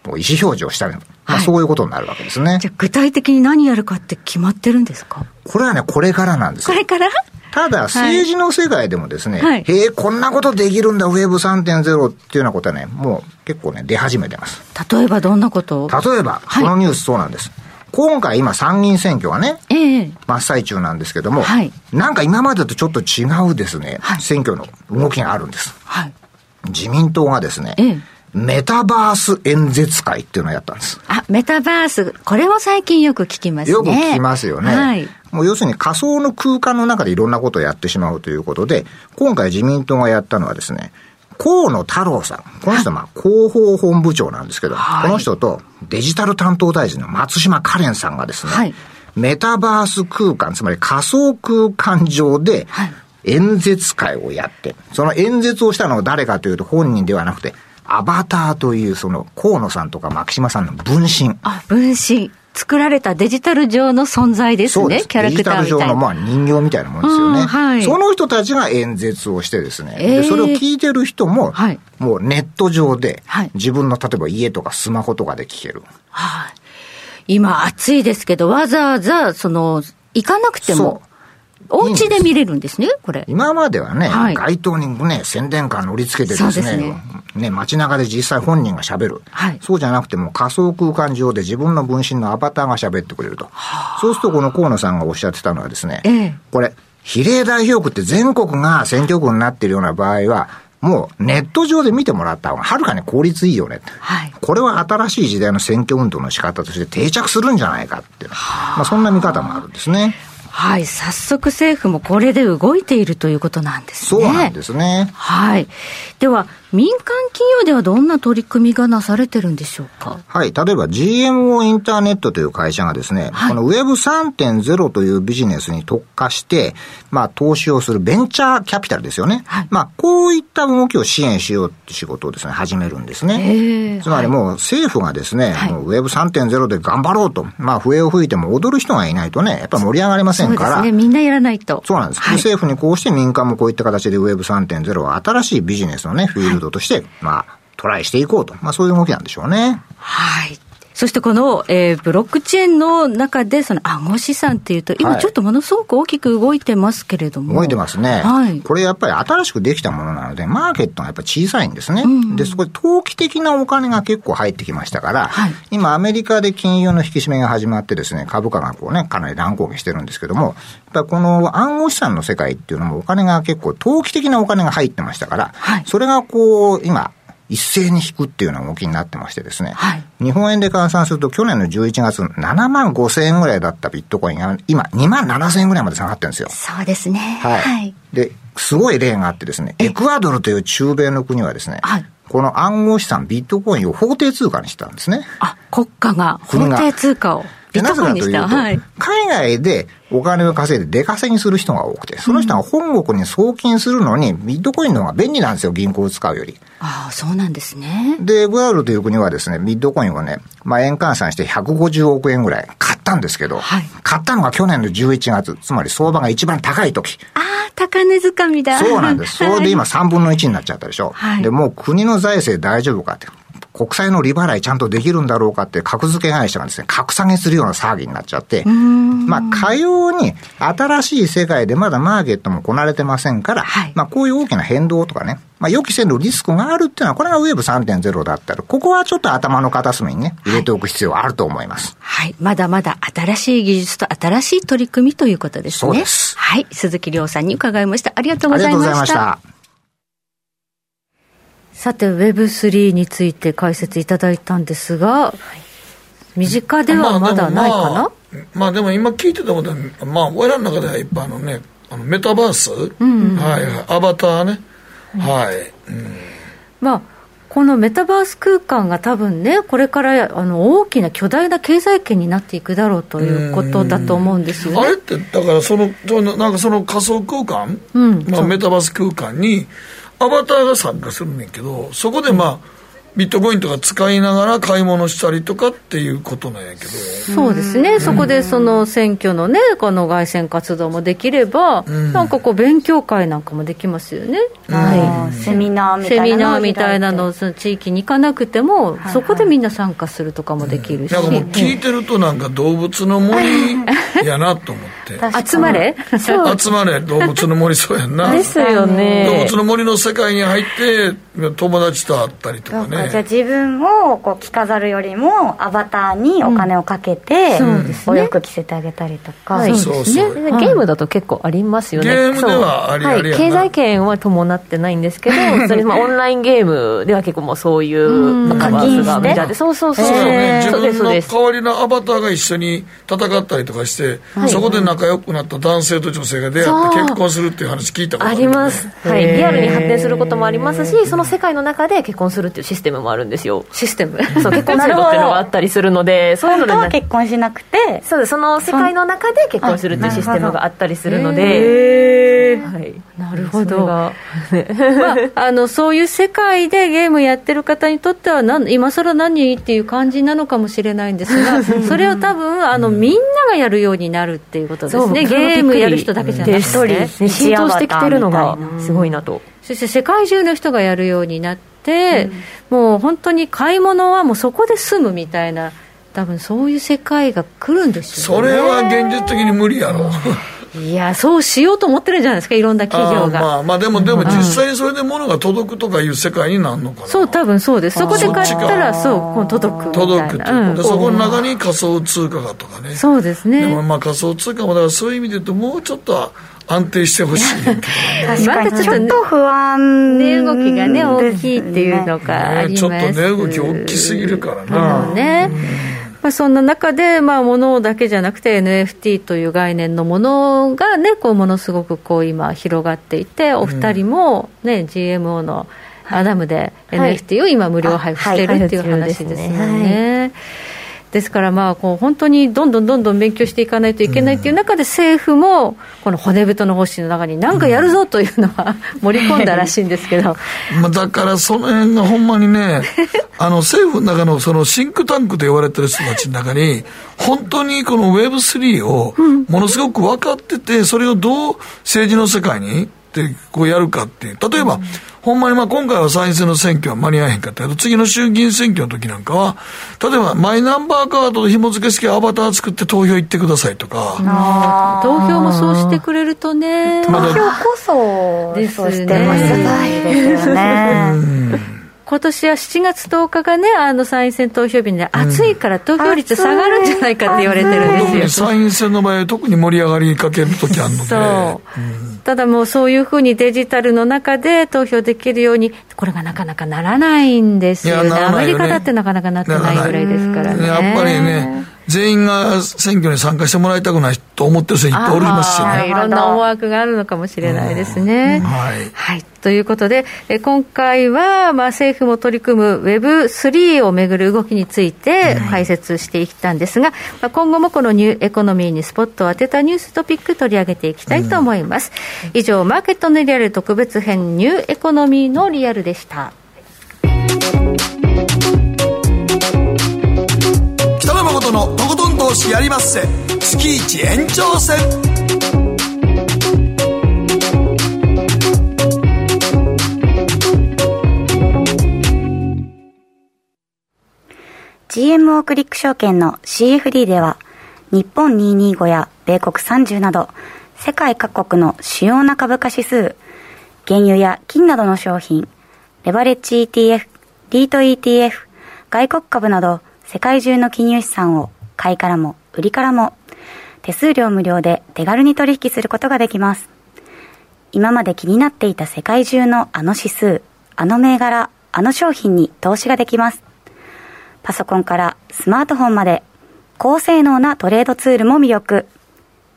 もう意思表示をしたい、まあ、そういうことになるわけですね。じゃあ具体的に何やるかって決まってるんですか？これはね、これからなんですこれから？ただ、政治の世界でもですね、はい、へえ、こんなことできるんだ、Web3.0 っていうようなことはね、もう結構ね、出始めてます。例えばどんなこと？例えば、このニュースそうなんです。今回今参議院選挙はね、ええ、真っ最中なんですけども、はい、なんか今までとちょっと違うですね、はい、選挙の動きがあるんです。はい、自民党がですね、ええ、メタバース演説会っていうのをやったんです。あ、メタバース。これも最近よく聞きますね。よく聞きますよね。はい。もう要するに仮想の空間の中でいろんなことをやってしまうということで、今回自民党がやったのはですね、河野太郎さん。この人はまあ広報本部長なんですけど、はい、この人とデジタル担当大臣の松島カレンさんがですね、はい、メタバース空間、つまり仮想空間上で、演説会をやって、その演説をしたのは誰かというと本人ではなくて、アバターというその河野さんとか牧島さんの分身。あ、分身。作られたデジタル上の存在ですね、すキャラクター。デジタル上のまあ人形みたいなもんですよね。はい、その人たちが演説をしてですね、えー、でそれを聞いてる人も、はい、もうネット上で、自分の例えば家とかスマホとかで聞ける。はい、今暑いですけど、わざわざ、その、行かなくても。お家で見れるんですね、これ。今まではね、はい、街頭にね、宣伝カー乗り付けてですね、ねね、街中で実際本人が喋る、はい。そうじゃなくても仮想空間上で自分の分身のアバターが喋ってくれると。そうするとこの河野さんがおっしゃってたのはですね、ええ、これ、比例代表区って全国が選挙区になっているような場合は、もうネット上で見てもらった方がはるかに効率いいよね。はい、これは新しい時代の選挙運動の仕方として定着するんじゃないかっていう、まあそんな見方もあるんですね。はい、早速政府もこれで動いているということなんですね。そうなんですね。はい。では、民間企業ではどんな取り組みがなされてるんでしょうか？はい。例えば GMO インターネットという会社がですね、はい、この Web3.0 というビジネスに特化して、まあ投資をするベンチャーキャピタルですよね。はい、まあこういった動きを支援しようって仕事をですね、始めるんですね。つまりもう政府がですね、はい、Web3.0 で頑張ろうと、まあ笛を吹いても踊る人がいないとね、やっぱり盛り上がりませんから。そうですね。みんなやらないと。そうなんです。はい、政府にこうして民間もこういった形で Web3.0 は新しいビジネスのね、フィールドとして、まあ、トライしていこうと。まあそういう動きなんでしょうね。はい。そしてこの、えー、ブロックチェーンの中で、その暗号資産っていうと、今ちょっとものすごく大きく動いてますけれども。動いてますね。はい。これやっぱり新しくできたものなので、マーケットがやっぱり小さいんですね。うん、で、そこで投機的なお金が結構入ってきましたから、はい、今アメリカで金融の引き締めが始まってですね、株価がこうね、かなり乱高下してるんですけども、やっぱりこの暗号資産の世界っていうのもお金が結構投機的なお金が入ってましたから、はい、それがこう、今、一斉に引くっていうような動きになってましてですね、はい、日本円で換算すると去年の11月7万5千円ぐらいだったビットコインが今2万7千円ぐらいまで下がってるんですよ。そうですね。はい。はい、で、すごい例があってですね、エクアドルという中米の国はですね、はい、この暗号資産ビットコインを法定通貨にしたんですね。あ、国家が法定通貨を。で、なぜかというと、はい、海外でお金を稼いで出稼ぎする人が多くて、その人が本国に送金するのに、ビットコインの方が便利なんですよ、銀行を使うより。ああ、そうなんですね。で、グアルという国はですね、ビットコインをね、まあ、円換算して150億円ぐらい買ったんですけど、はい、買ったのが去年の11月、つまり相場が一番高い時。ああ、高値掴みだ。そうなんです。*laughs* それで今3分の1になっちゃったでしょ。はい、で、もう国の財政大丈夫かって。国債の利払いちゃんとできるんだろうかって格付け会社がですね、格下げするような騒ぎになっちゃって、まあ、かように新しい世界でまだマーケットもこなれてませんから、はい、まあ、こういう大きな変動とかね、まあ、予期せぬリスクがあるっていうのは、これがウェブ3.0だったら、ここはちょっと頭の片隅にね、入れておく必要はあると思います。はい。まだまだ新しい技術と新しい取り組みということですね。そうです。はい。鈴木亮さんに伺いました。ありがとうございました。ありがとうございました。さて Web3 について解説いただいたんですが、身近ではまだないかな、まあ、まあ、でも今聞いてたことはまあ俺らの中ではいっぱいあのねあのメタバース、うんうん、はい、アバターね、うん、はい、うん、まあこのメタバース空間が多分ね、これからあの大きな巨大な経済圏になっていくだろうということだと思うんですよね。あれって、だからその、なんかその仮想空間、うん、まあ、メタバース空間に、アバターが参加するんけど、そこでまあ、ビットコインとか使いながら買い物したりとかっていうことなんやけど。そうですね、そこでその選挙のねこの凱旋活動もできれば、うん、なんかこう勉強会なんかもできますよね、はい、セミナーみたいなセミナーみたいなのその地域に行かなくても、はいはい、そこでみんな参加するとかもできるし、うん、なんかもう聞いてるとなんか動物の森やなと思って。*laughs* 集まれ？*laughs* 集まれ動物の森そうやんな。ですよね。動物の森の世界に入って友達と会ったりとかねじゃあ自分をこう着飾るよりもアバターにお金をかけて、うん、お洋服着せてあげたりとか、はい、そうですね、ゲームだと結構ありますよね。ゲームではありありはい、経済圏は伴ってないんですけど *laughs* それまあオンラインゲームでは結構もうそういう課金がメジャーで。そうそうそう、えー、自分の代わりのアバターが一緒に戦ったりとかして、はい、そこで仲良くなった男性と女性が出会って結婚するっていう話聞いたことあります、はい、リアルに発展することもありますしその世界の中で結婚するっていうシステムもあるんですよ。システム。そう *laughs* 結婚制度っていうのがあったりするのでそういうのでは結婚しなくて。そうです。その世界の中で結婚するっていうシステムがあったりするので、はい、なるほど、*laughs* まあ、あのそういう世界でゲームやってる方にとってはなん今更何っていう感じなのかもしれないんですが *laughs* それを多分あのみんながやるようになるっていうことですね。ゲームやる人だけじゃなくて。浸透してきてるのがすごいなと。そして世界中の人がやるようになって、うん、もう本当に買い物はもうそこで済むみたいな多分そういう世界が来るんですよね。それは現実的に無理やろ。*laughs* いやそうしようと思ってるんじゃないですかいろんな企業が。まあまあでもでも実際にそれで物が届くとかいう世界になるのかな、そう多分そうです。そこで買ったらそう届く届くって、うん、でそこの中に仮想通貨がとかね。そうですね。でもまあ仮想通貨もだからそういう意味で言うともうちょっと安定してほしい。確かに。ちょっと不安値動きがね大きいっていうのがあります。ね、ちょっと値動き大きすぎるからな、ね、まあ、そんな中で、まあ、物だけじゃなくて NFT という概念のものがねこうものすごくこう今広がっていてお二人もね、うん、GMO のアダムで NFT を今無料配布してるっていう話ですよね。ですからまあこう本当にどんどんどんどん勉強していかないといけないという中で政府もこの骨太の方針の中に何かやるぞというのは盛り込んだらしいんですけど、*laughs* まあだからその辺がほんまにね *laughs* あの政府の中のそのシンクタンクと言われてる人たちの中に本当にこの Web3 をものすごく分かっててそれをどう政治の世界にってこうやるかっていう例えば、ほんまにまあ今回は参院選の選挙は間に合えへんかったけど、次の衆議院選挙の時なんかは、例えばマイナンバーカードと紐付け式アバター作って投票行ってくださいとか。投票もそうしてくれるとね。投票こそ、ですね。ですよね。*laughs* 今年は7月10日がね、あの参院選投票日で、暑いから投票率下がるんじゃないかって言われてるんですよ。参院選の場合、特に盛り上がりかける時あるので。そう。うん、ただもうそういうふうにデジタルの中で投票できるように、これがなかなかならないんですよね。よねアメリカだってなかなかなってないぐらいですからね。やっぱりね、全員が選挙に参加してもらいたくないと思ってる人いっぱいおりますしね。いろんな思惑があるのかもしれないですね。はい、はい。ということで、え今回は、まあ、政府も取り組む Web3 をめぐる動きについて解説していったんですが、まあ、今後もこのニューエコノミーにスポットを当てたニューストピック取り上げていきたいと思います。うん、以上、マーケットのリアル特別編ニューエコノミーのリアルでした。投資やりまっせ月一延長戦。GMO クリック証券の CFD では、日本225や米国30など、世界各国の主要な株価指数、原油や金などの商品、レバレッジ ETF、リート ETF、外国株など、世界中の金融資産を買いからも売りからも手数料無料で手軽に取引することができます。今まで気になっていた世界中のあの指数、あの銘柄、あの商品に投資ができます。パソコンからスマートフォンまで高性能なトレードツールも魅力。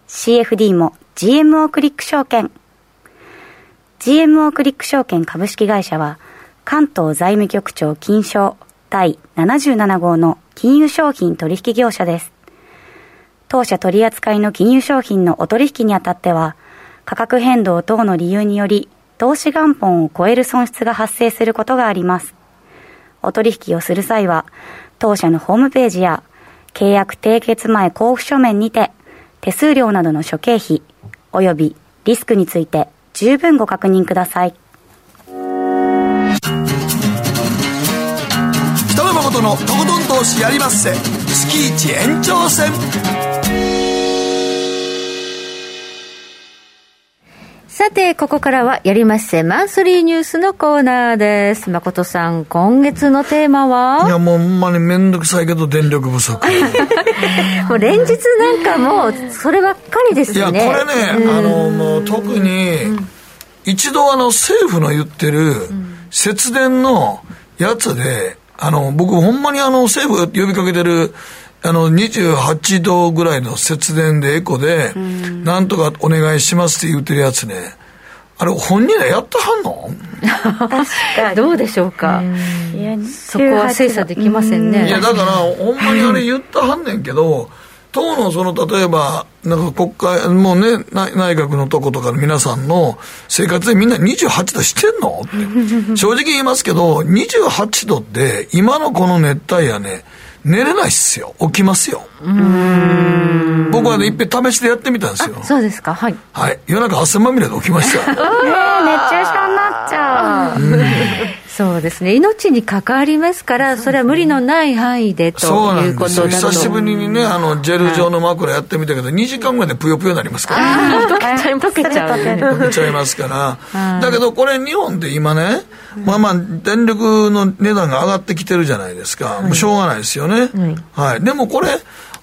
CFD も GMO クリック証券。GMO クリック証券株式会社は関東財務局長金賞第77号の金融商品取引業者です。当社取扱いの金融商品のお取引にあたっては、価格変動等の理由により、投資元本を超える損失が発生することがあります。お取引をする際は、当社のホームページや、契約締結前交付書面にて、手数料などの諸経費、及びリスクについて十分ご確認ください。北野誠のとことん投資やりまっせ月一延長戦。さて、ここからはやりまっせマンスリーニュースのコーナーです。誠さん、今月のテーマは？いや、もうほんまにめんどくさいけど電力不足。*laughs* もう連日なんかもう、そればっかりですよね。いや、これね、うん、あの、もう特に、一度あの政府の言ってる節電のやつで、あの、僕ほんまにあの政府が呼びかけてる、あの、28度ぐらいの節電でエコで、なんとかお願いしますって言ってるやつね。あれ、本人らやってはんの？確かに。どうでしょうか？そこは精査できませんね。いや、だから、ほんまにあれ言ったはんねんけど、党のその、例えば、なんか国会、もうね、内閣のとことかの皆さんの生活でみんな28度してんの？って。正直言いますけど、28度って今のこの熱帯夜ね、寝れないっすよ。起きますよ。僕はね、いっぺん試してやってみたんですよ。そうですか、はい。はい。夜中汗まみれで起きました。ね *laughs* 熱中症になっちゃう。そうですね、命に関わりますから、それは無理のない範囲でということなんですよ、久しぶりにね、あのジェル状の枕やってみたけど、2時間ぐらいでぷよぷよになりますから、ね、溶けちゃう、*laughs* 溶けちゃいますから、だけどこれ、日本で今ね、まあまあ、電力の値段が上がってきてるじゃないですか、もうしょうがないですよね。はい、でもこれ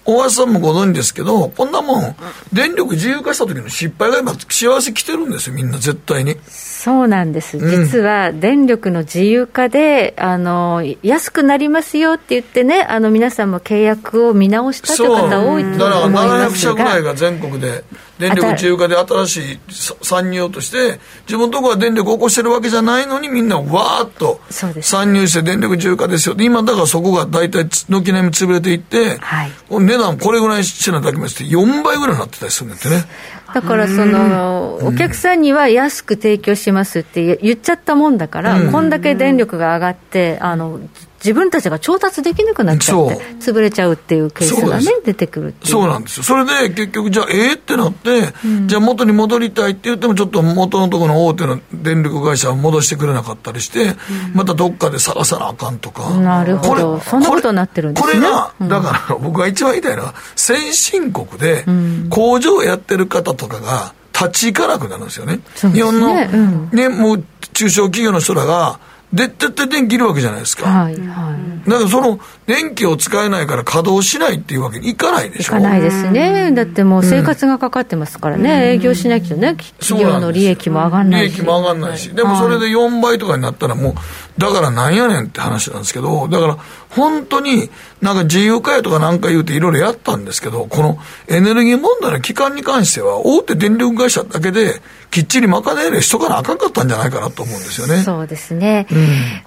大橋さんもご存知ですけど、こんなもん、電力自由化した時の失敗が今、幸せ来てるんですよ、みんな絶対に。そうなんです、実は電力の自由化で、あの安くなりますよって言ってね、あの皆さんも契約を見直したという。方、多いと思いますだから700社ぐらいが全国で、電力自由化で新しい参入として、自分のところは電力を起こしてるわけじゃないのに、みんなわーっと参入して、電力自由化ですよ、今、だからそこが大体、軒並み潰れていって、はい、値段これぐらいしなだけまして4倍ぐらいになってたりするんですね。だからその、お客さんには安く提供しますって言っちゃったもんだから、こんだけ電力が上がって、あの自分たちが調達できなくなっちゃって、潰れちゃうっていうケースがね、出てくるそうなんですよ、それで結局、じゃあ、ええってなって、うん、じゃあ元に戻りたいって言っても、ちょっと元のところの大手の電力会社は戻してくれなかったりして、うん、またどっかで探さなあかんとか、なるほど、そんなことになってるんですね。これが、だから僕が一番言いたいのは、先進国で工場をやってる方とかが、立ち行かなくなるんですよね。ね。日本の、うん、ね、もう中小企業の人らが、で、絶対電気いるわけじゃないですか。はいはい。だからその電気を使えないから稼働しないっていうわけにいかないでしょ。いかないですね。だってもう生活がかかってますからね。うん、営業しなきゃね、企業の利益も上がんないし。利益も上がんないし。でもそれで4倍とかになったらもう、だからなんやねんって話なんですけど、だから本当になんか自由化やとかなんか言うていろいろやったんですけど、このエネルギー問題の期間に関しては、大手電力会社だけできっちり賄える人からあかんかったんじゃないかなと思うんですよね。そうですね。うん、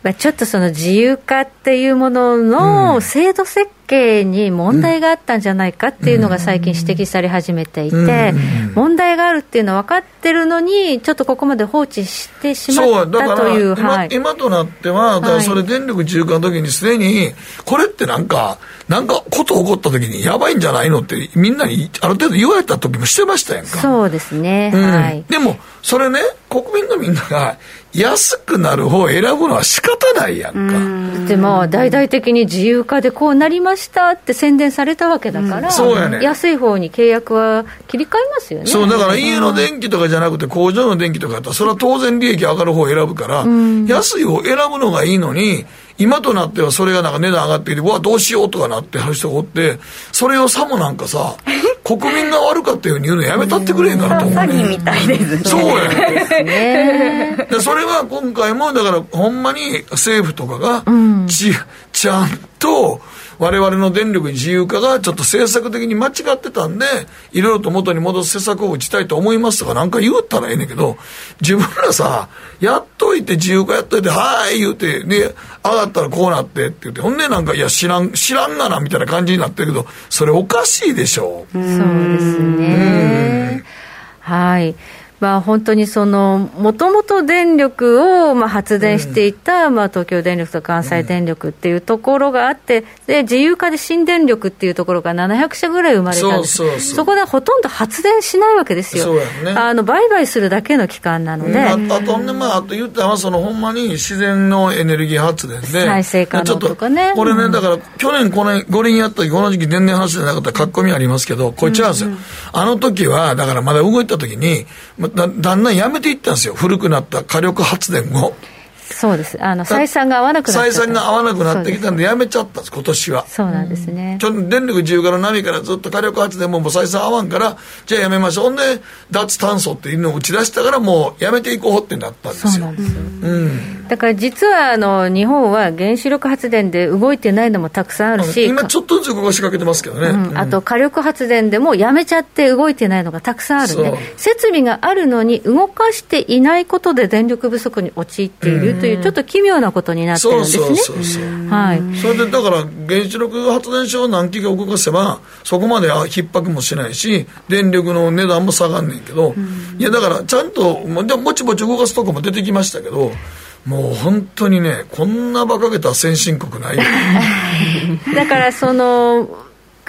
まあ、ちょっとその自由化っていうものの制度設計に問題があったんじゃないかっていうのが最近指摘され始めていて、問題があるっていうのは分かってるのに、ちょっとここまで放置してしまったという、はい、今となっては、だからそれ、電力自由化の時にすでに、これってなんか、なんかこと起こった時に、やばいんじゃないのって、みんなにある程度言われた時もしてましたやんか。そうですね、はい、でも、それね、国民のみんなが安くなる方を選ぶのは仕方ないやんか。でも、大々的に自由化でこうなりましたって宣伝されたわけだから、うん、ね、安い方に契約は切り替えますよね。そう、だから家の電気とかじゃなくて工場の電気とかだったら、それは当然利益上がる方を選ぶから、うん、安い方を選ぶのがいいのに、今となってはそれがなんか値段上がってきて、うわ、どうしようとかなってはる人がおって、それをさもなんかさ、国民が悪かったように言うのやめたってくれへんからと思う、ね。詐欺みたいですね。そうやね。で、それは今回も、だからほんまに政府とかがち、うん、ちゃんと、我々の電力自由化がちょっと政策的に間違ってたんで、いろいろと元に戻す施策を打ちたいと思いますとかなんか言ったらええねんけど、自分らさ、やっといて自由化やっといて、はーい言うて、で、上がったらこうなってって言って、ほんでなんか、いや知らん、知らんがなみたいな感じになってるけど、それおかしいでしょ。うそうですね。はい。まあ、本当にその、もともと電力をまあ発電していた、まあ東京電力と関西電力っていうところがあって、で自由化で新電力っていうところが700社ぐらい生まれたんです。そそこでほとんど発電しないわけですよ、ね、あの売買するだけの期間なので、うん、あとね、まあ、あと言ったら、そのほんまに自然のエネルギー発電で、再生可能とかね、これね、だから去年、この五輪やった時この時期、電電発電なかったら、かっこみありますけど、こっちはですよ、うんうん、あの時は、だからまだ動いた時に、だだんだんやめていったんですよ、古くなった火力発電を。そうです。あの、採算が合わなくなって採算が合わなくなってきたんで、やめちゃったんです、今年は。そうなんですね。ちょ電力自由化の波からずっと火力発電ももう採算合わんから、じゃあやめましょう。ほんで、脱炭素っていうのを打ち出したから、もうやめていこうってなったんですよ。そうなんですよ。うん。だから実は、あの、日本は原子力発電で動いてないのもたくさんあるし。今ちょっとずつ動かしかけてますけどね。うん、あと火力発電でもやめちゃって動いてないのがたくさんあるね。設備があるのに動かしていないことで電力不足に陥っているという、ちょっと奇妙なことになってるんですね。そうそうそうはい。それでだから原子力発電所を何基か動かせばそこまで逼迫もしないし電力の値段も下がんねんけど、いやだからちゃんとぼちぼち動かすとこも出てきましたけど。もう本当にね、こんな馬鹿げた先進国ない *laughs* だからその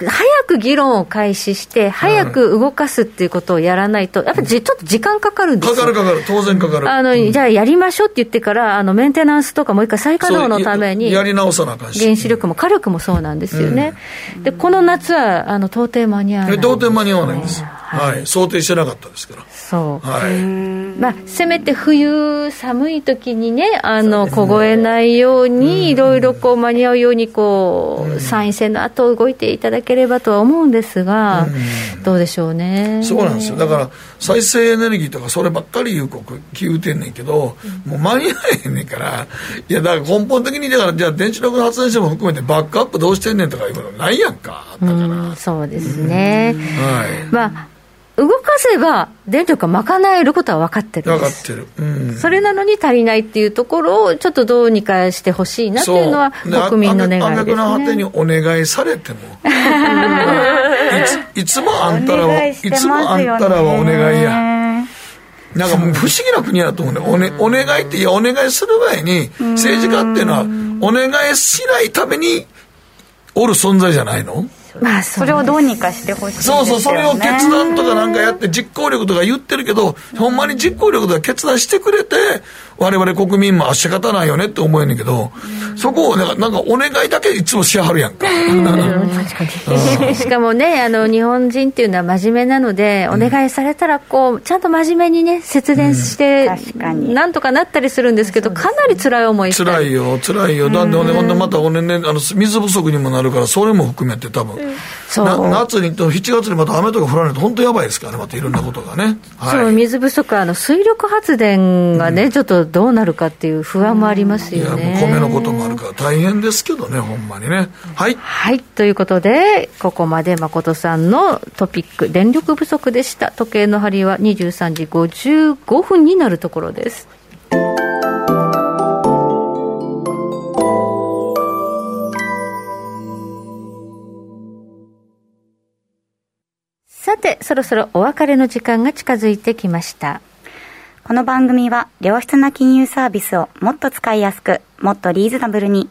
早く議論を開始して、早く動かすっていうことをやらないと、やっぱりちょっと時間かかるんですよかかるかかる、当然かかる。あの、うん、じゃあやりましょうって言ってから、あのメンテナンスとかもう一回再稼働のために、やり直さなあかんし。原子力も火力もそうなんですよね。うん、で、この夏は、あの、到底間に合わない。到底間に合わないんです。はい、想定してなかったですから。そう。はい。まあ、せめて冬寒い時にね、あの、凍えないように、いろいろこう間に合うように、こう、参院選の後動いていただければとは思うんですが、どうでしょうね。そうなんですよ。だから、再生エネルギーとかそればっかり言う国、言うてんねんけど、もう間に合えへんねんから、いや、だから根本的に、だから、じゃあ電池力発電所も含めてバックアップどうしてんねんとかいうことないやんか。だから。そうですね。はい。まあ動かせば電力が賄えることは分かってる分かってる、うん、それなのに足りないっていうところをちょっとどうにかしてほしいなっていうのは国民の願いですね。の果てにお願いされても。*laughs* いついつもあんたらはいつもあんたらはお願いや。なんかもう不思議な国だと思うね。おね、お願いって、いや、お願いする前に、政治家っていうのは、お願いしないために、おる存在じゃないの？まあ、それをどうにかしてほしい、ね、そうそうそれを決断とかなんかやって実行力とか言ってるけどほんまに実行力とか決断してくれて我々国民もあ仕方ないよねって思えんねんけど、そこをなんかなんかお願いだけいつもしはるやんか。確かに。しかもね、あの、日本人っていうのは真面目なので、お願いされたら、こう、ちゃんと真面目にね、節電して、なんとかなったりするんですけど、かなり辛い思いして。辛いよ、辛いよ。なんで、ほんでまた、ね、あの、水不足にもなるから、それも含めて多分。夏に、7月にまた雨とか降らないと本当やばいですからね、またいろんなことがね。そう、水不足、あの、水力発電がね、ちょっとどうなるかっていう不安もありますよね。米のこともあるから大変ですけどね、ほんまにね。はい。はい、ということで、ここまで誠さんのトピック、電力不足でした。時計の針は23時55分になるところです。さて、そろそろお別れの時間が近づいてきました。この番組は良質な金融サービスをもっと使いやすく、もっとリーズナブルに、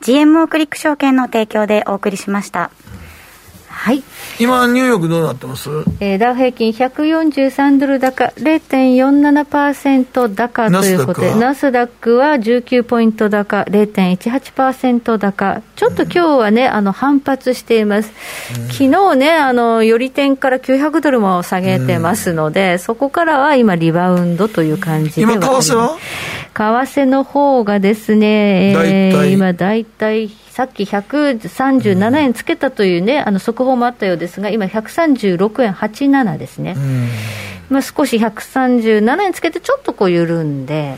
GMO クリック証券の提供でお送りしました。はい。今ニューヨークどうなってます、えー、ダウ平均143ドル高0.47%高ということでナスダックは？19ポイント高0.18%高。ちょっと今日はね、うん、あの反発しています、うん、昨日ねあのより点から900ドルも下げてますので、うん、そこからは今リバウンドという感じで今為替は？為替の方がですね、えー、今大体さっき137円つけたというね、あの速報もあったようですが、今、136円87ですね、まあ、少し137円つけて、ちょっとこう緩んで。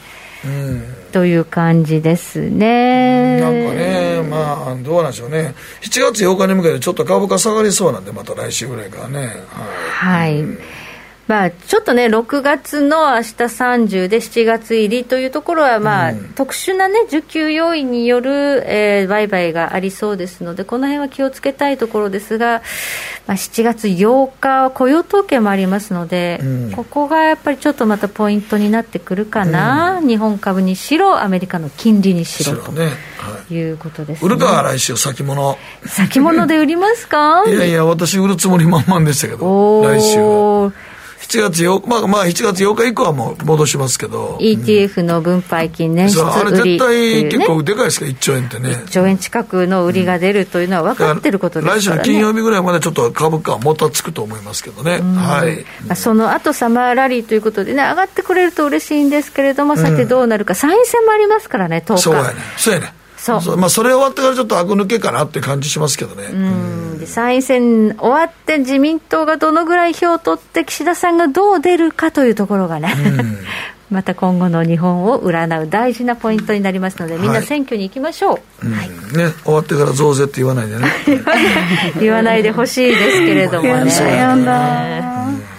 という感じですね。なんかね、まあ、どうなんでしょうね。7月8日に向けてちょっと株価下がりそうなんで、また来週ぐらいからね。はい。はいまあ、ちょっとね、6月の明日30で7月入りというところは、まあ、うん、特殊なね、需給要因による、えー、売買がありそうですので、この辺は気をつけたいところですが、まあ、7月8日は雇用統計もありますので、うん、ここがやっぱりちょっとまたポイントになってくるかな、うん、日本株にしろ、アメリカの金利にしろと。ね。はい、いうことです、ね、売るか、来週、先物。先物で売りますか？*laughs* いやいや、私、売るつもり満々でしたけど、来週は。7月8日、まあ、まあ、7月8日以降はもう戻しますけど、ETF の分配金年出売り、あれ絶対結構でかいですか、1兆円ってね。1兆円近くの売りが出るというのは分かってることですから、ね、来週の金曜日ぐらいまでちょっと株価はもたつくと思いますけどね、はい、まあ、その後サマーラリーということでね、上がってくれると嬉しいんですけれども、さてどうなるか、参院選もありますからね、10日。そうやね、そうやね。そう。まあ、それ終わってからちょっとあく抜けかなって感じしますけどね。うん。参院選終わって自民党がどのぐらい票を取って岸田さんがどう出るかというところがね、*laughs* また今後の日本を占う大事なポイントになりますので、みんな選挙に行きましょう。はい、ね、終わってから増税って言わないでね。*laughs* 言わないでほしいですけれどもね。*laughs*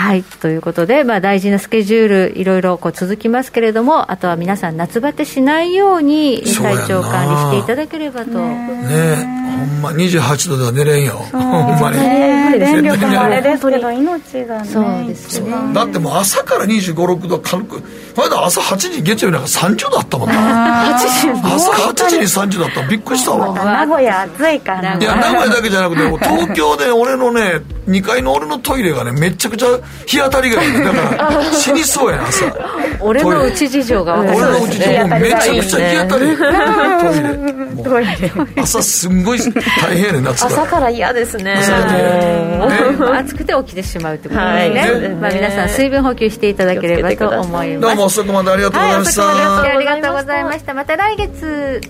はいということで、まあ、大事なスケジュール、いろいろこう続きますけれども、あとは皆さん、夏バテしないように体調管理していただければと。ねほんま28度では寝れんよ、ほんまに。電力もあれですけど、命がね、そうですねだってもう朝から25、6度、軽く、まだ朝8時、月曜日なんか30度あったもんな、朝8時に30度あったびっくりしたわ。名古屋暑いから、いや、名古屋だけじゃなくて、東京で俺のね、2階の俺のトイレがね、めちゃくちゃ日当たりがいいだから *laughs* 死にそうやな朝。俺のうち事情が分かる俺のうち事情めちゃくちゃ日当たりトイレ。朝すんごい大変やね夏朝から嫌ですね。暑くて起きてしまうってことですね、まあ、皆さん水分補給していただければと思います。どうも遅くまでありがとうございました、ありがとうございました。また来月